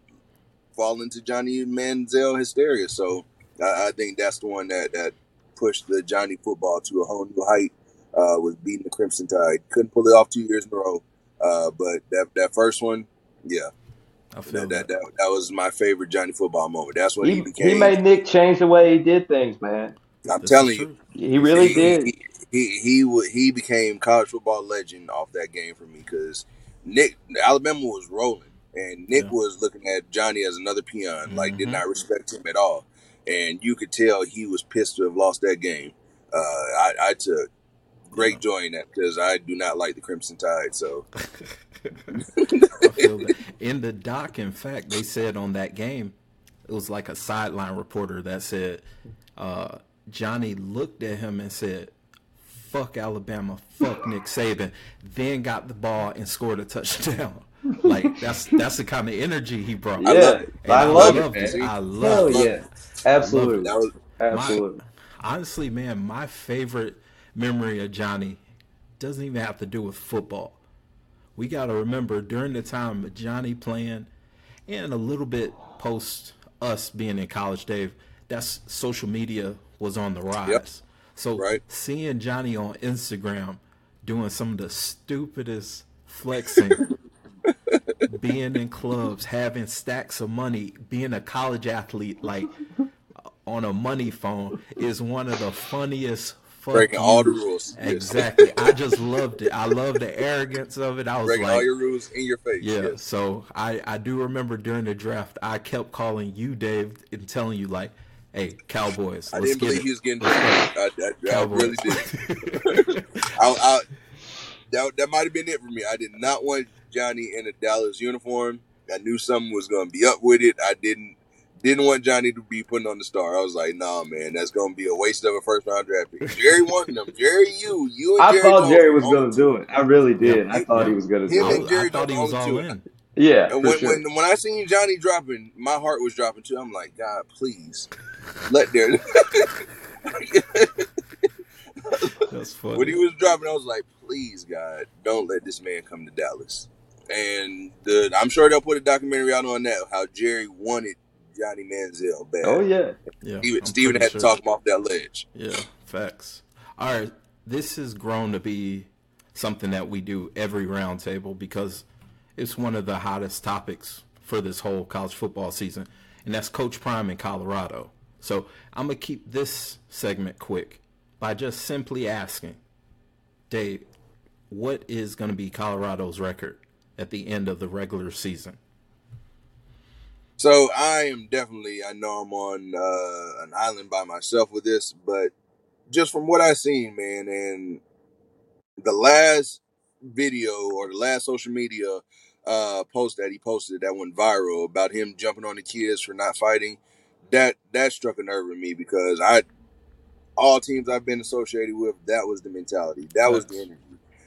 falling to Johnny Manziel hysteria. So I, I think that's the one that that pushed the Johnny football to a whole new height. Uh, was beating the Crimson Tide. Couldn't pull it off two years in a row. Uh, but that that first one, yeah, I feel that, that. that that that was my favorite Johnny football moment. That's when he, He, became. he made Nick change the way he did things, man. I'm This telling is you. He really he, did. He he he, wa- he became college football legend off that game for me because Nick Alabama was rolling and Nick Yeah. was looking at Johnny as another peon, like did Mhm. not respect him at all, and you could tell he was pissed to have lost that game. Uh, I, I took great Yeah. joy in that because I do not like the Crimson Tide. So [laughs] I feel that. In the doc, in fact, they said on that game, it was like a sideline reporter that said uh, Johnny looked at him and said, "Fuck Alabama, fuck Nick Saban," then got the ball and scored a touchdown. [laughs] Like that's that's the kind of energy he brought. Yeah, I love it. And I love it, it. man. I Hell love it. yeah. Absolutely. that was Absolutely. Honestly, man, my favorite memory of Johnny doesn't even have to do with football. We got to remember during the time of Johnny playing and a little bit post us being in college, Dave, that's social media was on the rise. Yep. So Right. seeing Johnny on Instagram doing some of the stupidest flexing, [laughs] being in clubs, having stacks of money, being a college athlete, like uh, on a money phone, is one of the funniest. Fuck breaking all the rules. [laughs] Yes. Exactly. I just loved it. I love the arrogance of it. I was breaking like, all your rules in your face. yeah. Yes. So I I do remember during the draft, I kept calling you, Dave, and telling you like, "Hey, Cowboys, I let's didn't get believe it." he was getting drafted. I, I, I really did. [laughs] I, I, that that might have been it for me. I did not want Johnny in a Dallas uniform. I knew something was going to be up with it. I didn't didn't want Johnny to be putting on the star. I was like, nah, man, that's going to be a waste of a first round draft pick. Jerry wanted him. Jerry, you, you, and Jerry. I Jerry thought Jerry was going to do it. I really did. Yeah. I thought he was going to Him do I, it. and Jerry I thought he was all too. in. Yeah, And for when, sure. when when I seen Johnny dropping, my heart was dropping too. I'm like, God, please let there. [laughs] That's funny. when he was dropping, I was like, please, God, don't let this man come to Dallas. And the, I'm sure they'll put a documentary out on that, how Jerry wanted Johnny Manziel bad. oh, yeah. yeah, Steven, I'm Steven pretty had to talk him off that ledge. Yeah, facts. All right, this has grown to be something that we do every roundtable because it's one of the hottest topics for this whole college football season, and that's Coach Prime in Colorado. So I'm gonna keep this segment quick by just simply asking, Dave, what is gonna be Colorado's record at the end of the regular season? So I am definitely, I know I'm on uh, an island by myself with this, but just from what I've seen, man, and the last video or the last social media uh, post that he posted that went viral about him jumping on the kids for not fighting, that that struck a nerve with me because I, all teams I've been associated with, that was the mentality, that was the energy,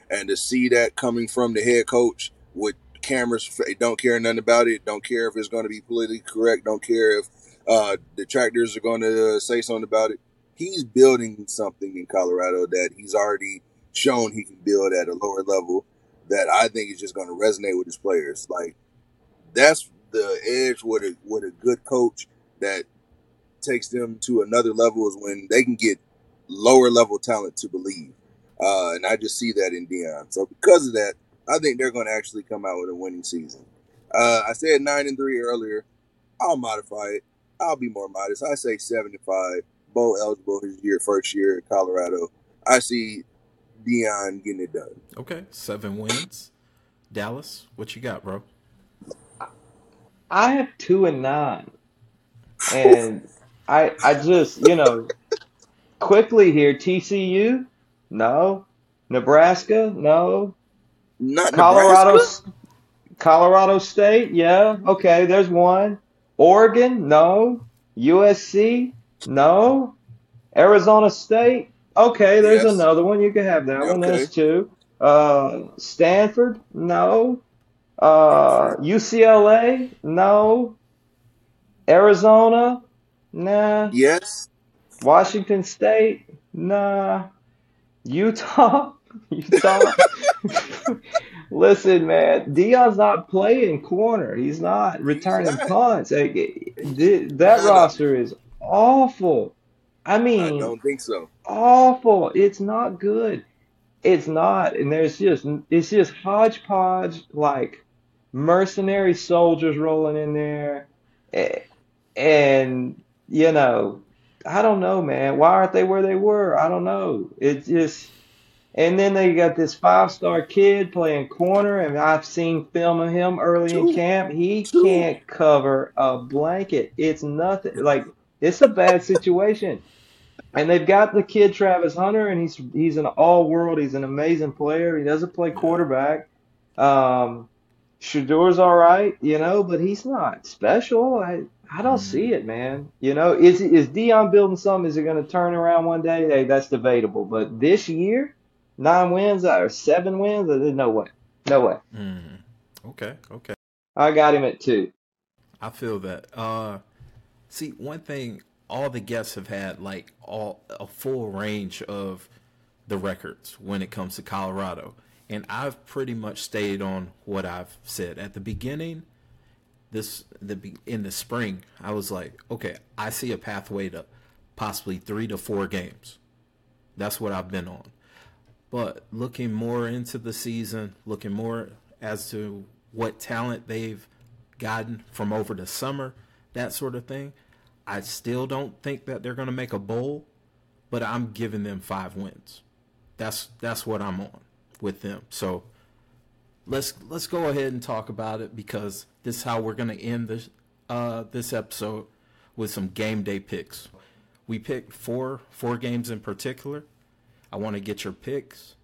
and to see that coming from the head coach with cameras don't care nothing about it don't care if it's going to be politically correct don't care if uh detractors are going to uh, say something about it. He's building something in colorado that he's already shown he can build at a lower level that i think is just going to resonate with his players. Like that's the edge with a with a good coach that takes them to another level is when they can get lower level talent to believe. Uh, and I just see that in Deion. So because of that, I think they're going to actually come out with a winning season. Uh, I said nine and three earlier. I'll modify it. I'll be more modest. I say seven and five. Bowl eligible his year, first year at Colorado. I see Deion getting it done. Okay, seven wins. Dallas, what you got, bro? I have two and nine. And I I just, you know, quickly here, TCU? No. Nebraska? No. Not Colorado Colorado State? Yeah. Okay, there's one. Oregon? No. USC? No. Arizona State? Okay, there's Yes. another one. You can have that one. Okay. That's two. Uh, Stanford? No. Uh, UCLA? No. Arizona? Nah. Yes. Washington State? Nah. Utah? [laughs] Utah? Listen, man, Deion's not playing corner. He's not returning not. punts. Like, that roster is awful. I I mean, don't think so. awful. It's not good. It's not, and there's just it's just hodgepodge like mercenary soldiers rolling in there, and you know, I don't know, man. Why aren't they where they were? I don't know. It's just, and then they got this five star kid playing corner, and I've seen film of him early in camp. He Two. can't cover a blanket. It's nothing like it's a bad situation. And they've got the kid Travis Hunter, and he's he's an all world. He's an amazing player. He doesn't play quarterback. Um, Shedeur's all right, you know, but he's not special. I I don't see it, man. You know, is is Deion building something? Is it going to turn around one day? Hey, that's debatable. But this year, nine wins or seven wins, there's no way, no way. Mm. Okay, okay. I got him at two. I feel that. Uh, see, one thing, all the guests have had like all a full range of the records when it comes to Colorado, and I've pretty much stayed on what I've said at the beginning. This the in the spring, I was like, okay, I see a pathway to possibly three to four games. That's what I've been on. But looking more into the season, looking more as to what talent they've gotten from over the summer, that sort of thing, I still don't think that they're going to make a bowl, but I'm giving them five wins. That's that's what I'm on with them. So let's let's go ahead and talk about it because this is how we're going to end this uh, this episode with some game day picks. We picked four four games in particular. I want to get your picks,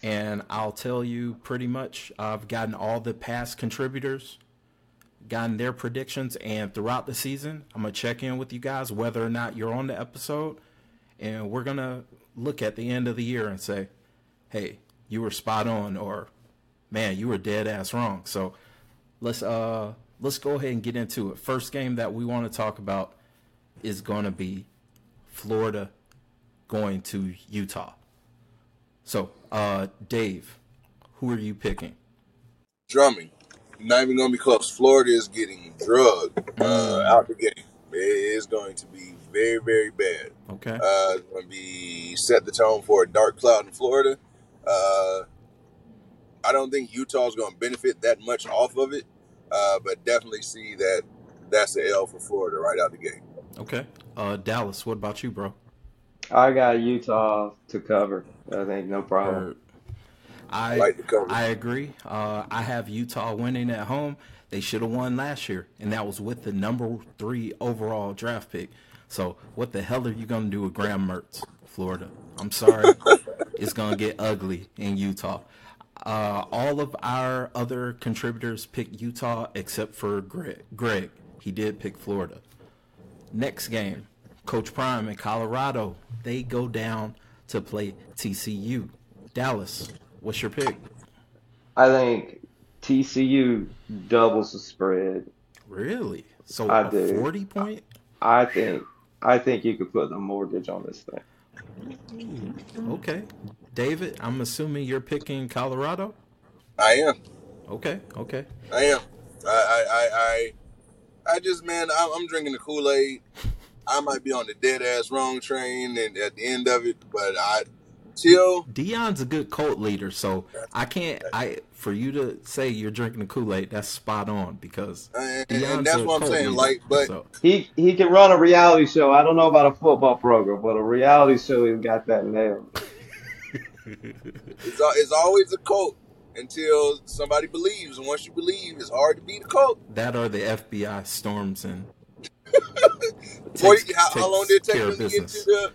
and I'll tell you pretty much. I've gotten all the past contributors, gotten their predictions, and throughout the season, I'm gonna check in with you guys whether or not you're on the episode, and we're gonna look at the end of the year and say, "Hey, you were spot on," or "Man, you were dead ass wrong." So let's uh let's go ahead and get into it. First game that we want to talk about is going to be Florida going to Utah. So, uh, Dave, who are you picking? Drumming. Not even gonna be close. Florida is getting drugged uh, Mm. out the game. It is going to be very, very bad. Okay. Uh, it's going to be set the tone for a dark cloud in Florida. Uh, I don't think Utah's going to benefit that much off of it, uh, but definitely see that that's the L for Florida right out the gate. Okay. Uh, Dallas, what about you, bro? I got Utah to cover. I ain't no problem. Or- I like. I agree. Uh, I have Utah winning at home. They should have won last year, and that was with the number three overall draft pick. So, what the hell are you gonna do with Graham Mertz, Florida? I'm sorry, [laughs] it's gonna get ugly in Utah. Uh, all of our other contributors picked Utah except for Greg. Greg, he did pick Florida. Next game, Coach Prime in Colorado. They go down to play TCU. Dallas, what's your pick? I think TCU doubles the spread. Really? So I a do. forty point? I think I think you could put a mortgage on this thing. Hmm, okay. David, I'm assuming you're picking Colorado. I am. Okay. Okay. I am. I, I, I, I, I just, man, I'm, I'm drinking the Kool Aid. I might be on the dead ass wrong train and at the end of it, but I, till Deion's a good cult leader, so I can't. I for you to say you're drinking the Kool Aid, that's spot on because and, Deion's and that's a what I'm cult saying. leader. Like, but So, He he can run a reality show. I don't know about a football program, but a reality show he's got that nailed. It's, it's always a cult until somebody believes, and once you believe, it's hard to beat a cult. that are the FBI storms and Forty, takes- how, how long did it take him to get to the?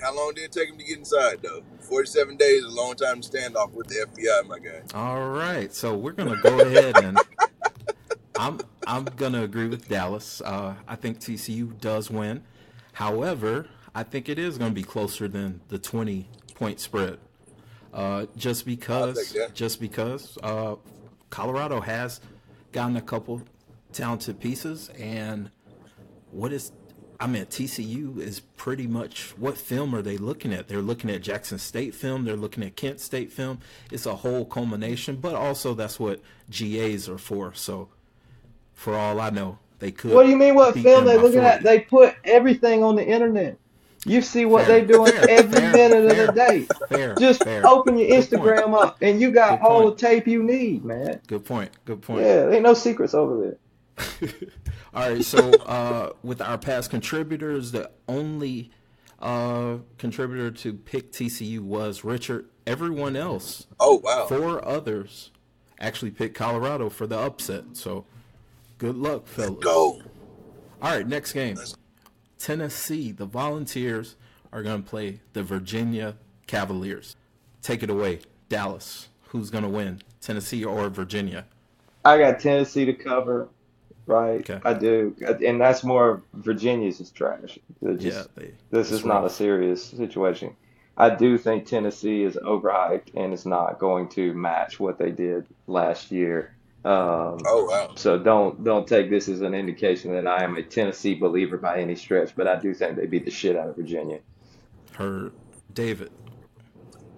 How long did it take him to get inside though? Forty-seven days is a long time to stand off with the FBI, my guy. All right, so we're gonna go ahead and [laughs] I'm I'm gonna agree with Dallas. Uh, I think TCU does win. However, I think it is going to be closer than the 20 point spread. Uh, just because, just because uh, Colorado has gotten a couple talented pieces, and what is, I mean, TCU is pretty much what film are they looking at? They're looking at Jackson State film, they're looking at Kent State film. It's a whole culmination, but also that's what GAs are for. So, for all I know, they could. What do you mean? What film they looking 40. at? They put everything on the internet. You see what fair, they doing fair, every fair, minute of the day. Just open your Instagram up, and you got all the tape you need, man. Good point. Good point. Yeah, ain't no secrets over there. All right, so uh, with our past contributors, the only uh, contributor to pick TCU was Richard. Everyone else, oh wow, four others actually picked Colorado for the upset. So good luck, fellas. Let's go. All right, next game. Let's Tennessee, the Volunteers are going to play the Virginia Cavaliers. Take it away, Dallas. Who's going to win, Tennessee or Virginia? I got Tennessee to cover, right? Okay. I do, and that's more Virginia's is trash. Just, yeah, they, this is not a serious situation. I do think Tennessee is overhyped and is not going to match what they did last year. Um, oh wow! So don't don't take this as an indication that I am a Tennessee believer by any stretch, but I do think they beat the shit out of Virginia. Her David.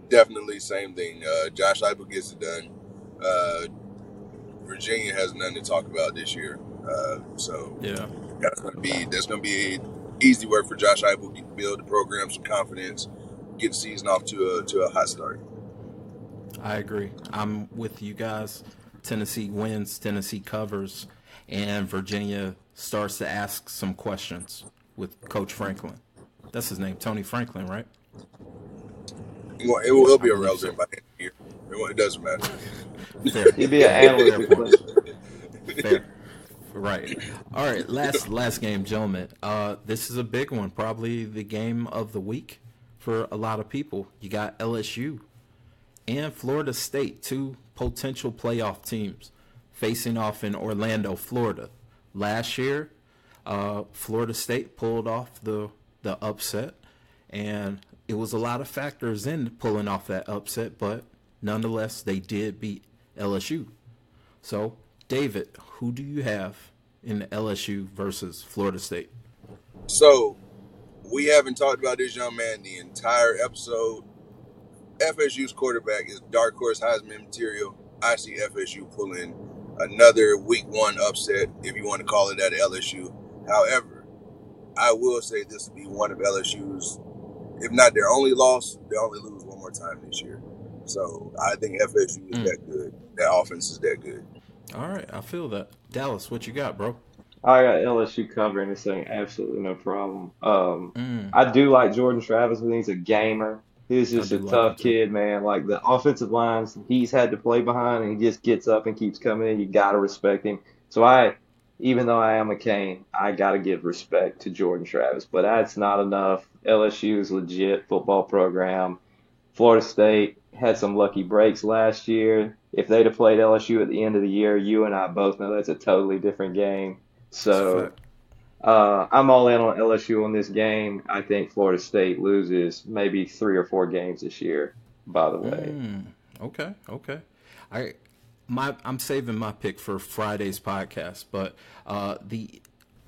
Definitely same thing. Uh, Josh Heupel gets it done. Uh, Virginia has nothing to talk about this year, uh, so yeah, that's gonna be that's gonna be easy work for Josh Heupel to build the program some confidence, get the season off to a to a hot start. I agree. I'm with you guys. Tennessee wins, Tennessee covers, and Virginia starts to ask some questions with Coach Franklin. That's his name, Tony Franklin, right? Well, it will be irrelevant by the end of the year. It doesn't matter. Fair. He'd be an analyst. Fair. Right. All right. Last last game, gentlemen. Uh, this is a big one. Probably the game of the week for a lot of people. You got LSU and Florida State, two potential playoff teams facing off in Orlando, Florida. Last year, uh, Florida State pulled off the the upset, and it was a lot of factors in pulling off that upset, but nonetheless, they did beat LSU. So, David, who do you have in LSU versus Florida State? So, we haven't talked about this young man the entire episode. FSU's quarterback is dark horse Heisman material. I see FSU pulling another week one upset, if you want to call it that, LSU. However, I will say this will be one of LSU's, if not their only loss, they only lose one more time this year. So I think FSU is mm. that good. That offense is that good. All right, I feel that. Dallas, what you got, bro? I got LSU covering this thing, absolutely no problem. Um, mm. I do like Jordan Travis. Think he's a gamer. He's just a tough kid, man. Like the offensive lines he's had to play behind, and he just gets up and keeps coming in. You gotta respect him. So I, even though I am a Cane, I gotta give respect to Jordan Travis. But that's not enough. LSU is legit football program. Florida State had some lucky breaks last year. If they'd have played LSU at the end of the year, you and I both know that's a totally different game. So uh, I'm all in on LSU on this game. I think Florida State loses maybe three or four games this year. By the way. Mm, okay. Okay. I my I'm saving my pick for Friday's podcast, but uh, the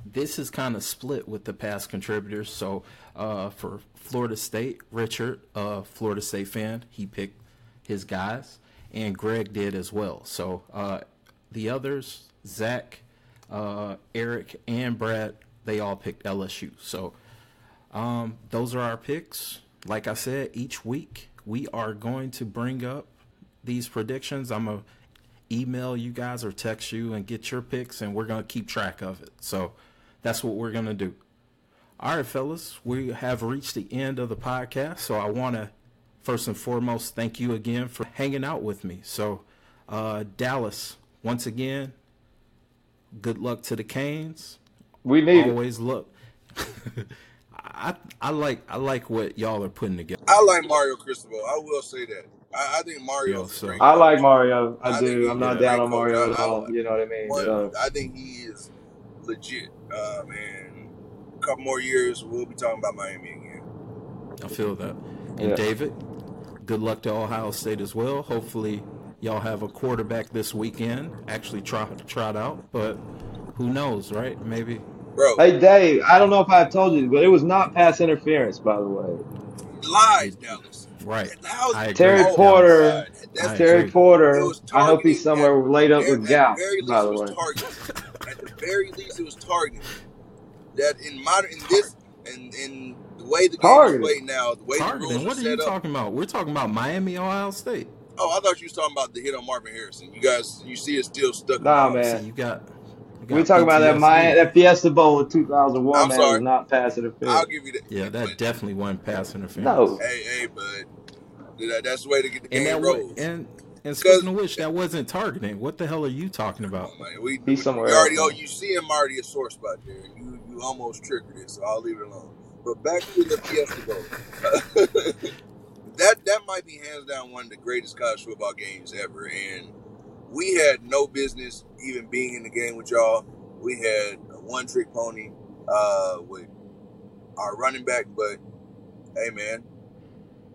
this is kind of split with the past contributors. So uh, for Florida State, Richard, uh, Florida State fan, he picked his guys, and Greg did as well. So uh, the others, Zach, uh, Eric, and Brad they all picked LSU. So um, those are our picks. Like I said, each week we are going to bring up these predictions. I'm going to email you guys or text you and get your picks, and we're going to keep track of it. So that's what we're going to do. All right, fellas, we have reached the end of the podcast. So I want to first and foremost thank you again for hanging out with me. So, uh, Dallas, once again, good luck to the Canes. We need always it. look. [laughs] I I like I like what y'all are putting together. I like Mario Cristobal. I will say that. I, I think Mario. Yo, so- I like Mario. I, I do. he- I'm not down on Mario at I- all. You know what I mean? But So, I think he is legit. Uh, man, a couple more years, we'll be talking about Miami again. I feel that. And Yeah. David, good luck to Ohio State as well. Hopefully, y'all have a quarterback this weekend. Actually, try try it out, but who knows, right? Maybe. Bro, hey Dave, I don't know if I've told you, but it was not pass interference, by the way. lies, Dallas. Right. I. Terry Porteous- That's I Terry agree. Porter, I hope he's targeting somewhere laid up At- with at gout, the very least, by it the was way. At the very least, it was targeting. That in modern, in this, and in the way the game Targeting. is played now, the way the rules What are you set up. talking about? We're talking about Miami, Ohio State. Oh, I thought you was talking about the hit on Marvin Harrison. You guys, you see it still stuck. in Nah, my- man. So you got. you got We talking about that Miami, that Fiesta Bowl of 2001, I'm man, sorry. was not pass interference. I'll give you that. Yeah, that But, definitely wasn't pass interference. No. hey, hey, but that, that's the way to get the And game that rolls. was, and and speaking of which, that wasn't targeting. What the hell are you talking about? Oh, man, we, He's somewhere we already, else, oh, you see him already a sore spot there. You you almost triggered it, so I'll leave it alone. But back to the Fiesta Bowl. [laughs] that that might be hands down one of the greatest college football games ever, and we had no business even being in the game with y'all. We had a one trick pony uh, with our running back, but hey, man,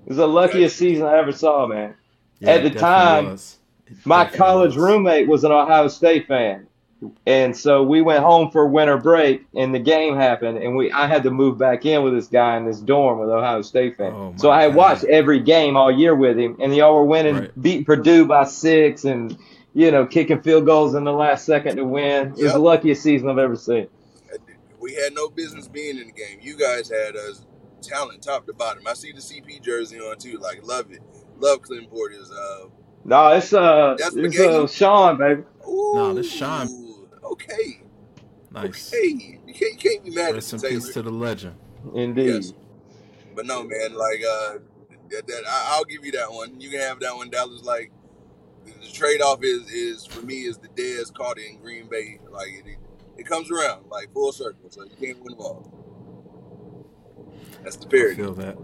It was the luckiest season I ever saw, man. At the time, My college was. roommate was an Ohio State fan. And so we went home for winter break and the game happened and we I had to move back in with this guy in this dorm with Ohio State fan. Oh, so I had God. watched every game all year with him and y'all were winning Right. beating Purdue by six and you know, kicking field goals in the last second to win. It was the luckiest season I've ever seen. we had no business being in the game. You guys had us talent top to bottom. I see the CP jersey on too. Like love it. Love Clinton Portis. Uh, No, it's uh That's it's uh Sean, baby. ooh, No, this Sean- Okay, Nice. okay. You can't, you can't be mad Rest at in peace to the legend. Indeed. Yes. But no, man. Like uh, that, that I, I'll give you that one. You can have that one. Dallas. Like the, the trade off is is for me is the Dez caught in Green Bay. Like it, it, it comes around like full circle. So you can't win them all. That's the I parody. feel that.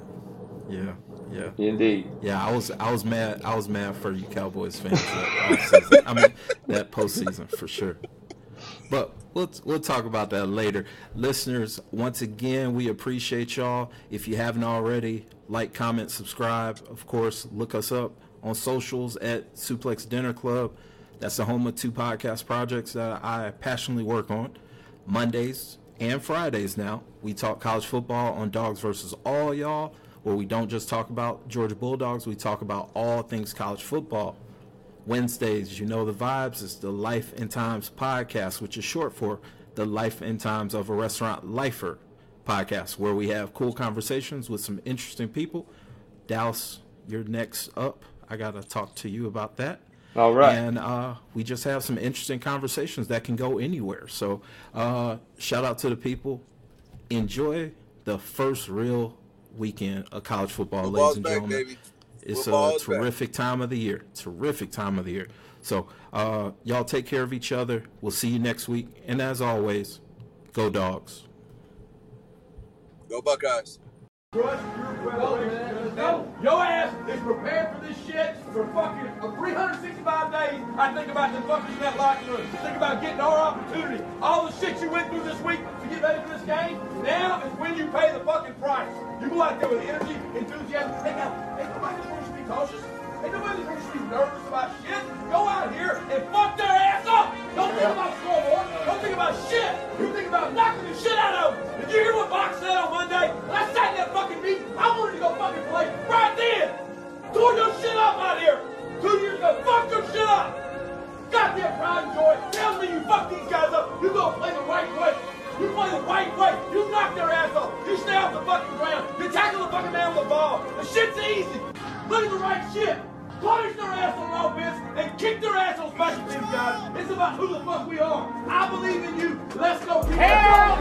Yeah, yeah, Indeed. yeah. I was, I was mad. I was mad for you Cowboys fans. That offseason. I mean, that postseason for sure. But we'll we'll talk about that later. Listeners, once again, we appreciate y'all. If you haven't already, like, comment, subscribe. Of course, look us up on socials at Suplex Dinner Club. That's the home of two podcast projects that I passionately work on. Mondays and Fridays now, we talk college football on Dawgs versus All Y'all, where we don't just talk about Georgia Bulldogs, we talk about all things college football. Wednesdays, you know the vibes. is the Life and Times podcast, which is short for the Life and Times of a Restaurant Lifer podcast, where we have cool conversations with some interesting people. Dallas, you're next up. I got to talk to you about that. All right. And uh, we just have some interesting conversations that can go anywhere. So, uh, shout out to the people. Enjoy the first real weekend of college football, ladies and back, gentlemen. baby. It's a Football's back. terrific time of the year. Terrific time of the year. So, uh, y'all take care of each other. We'll see you next week. And as always, go Dawgs. Go Buckeyes. Crush your preparation. No, your ass is prepared for this shit for fucking uh, 365 days. I think about the fuckers in that locker room. Think about getting our opportunity. All the shit you went through this week to get ready for this game. Now is when you pay the fucking price. You go out there with energy, enthusiasm. Hey, now, ain't nobody cautious. Ain't nobody wants to be nervous about shit. Go out here and fuck their ass up. Don't think about scoreboard. Don't think about shit. You think about knocking the shit out of them. Did you hear what Box said on Monday? When I sat in that fucking meeting, I wanted to go fucking play right then. Tore your shit up out here. Two years ago, fuck your shit up. Goddamn pride and joy tells me you fuck these guys up. You go play the right way. You play the right way. You knock their ass off. You stay off the fucking ground. You tackle the fucking man with the ball. The shit's easy. Look at the right shit. Punish their ass on offense and kick their ass on special teams, guys. It's about who the fuck we are. I believe in you. Let's go. Hell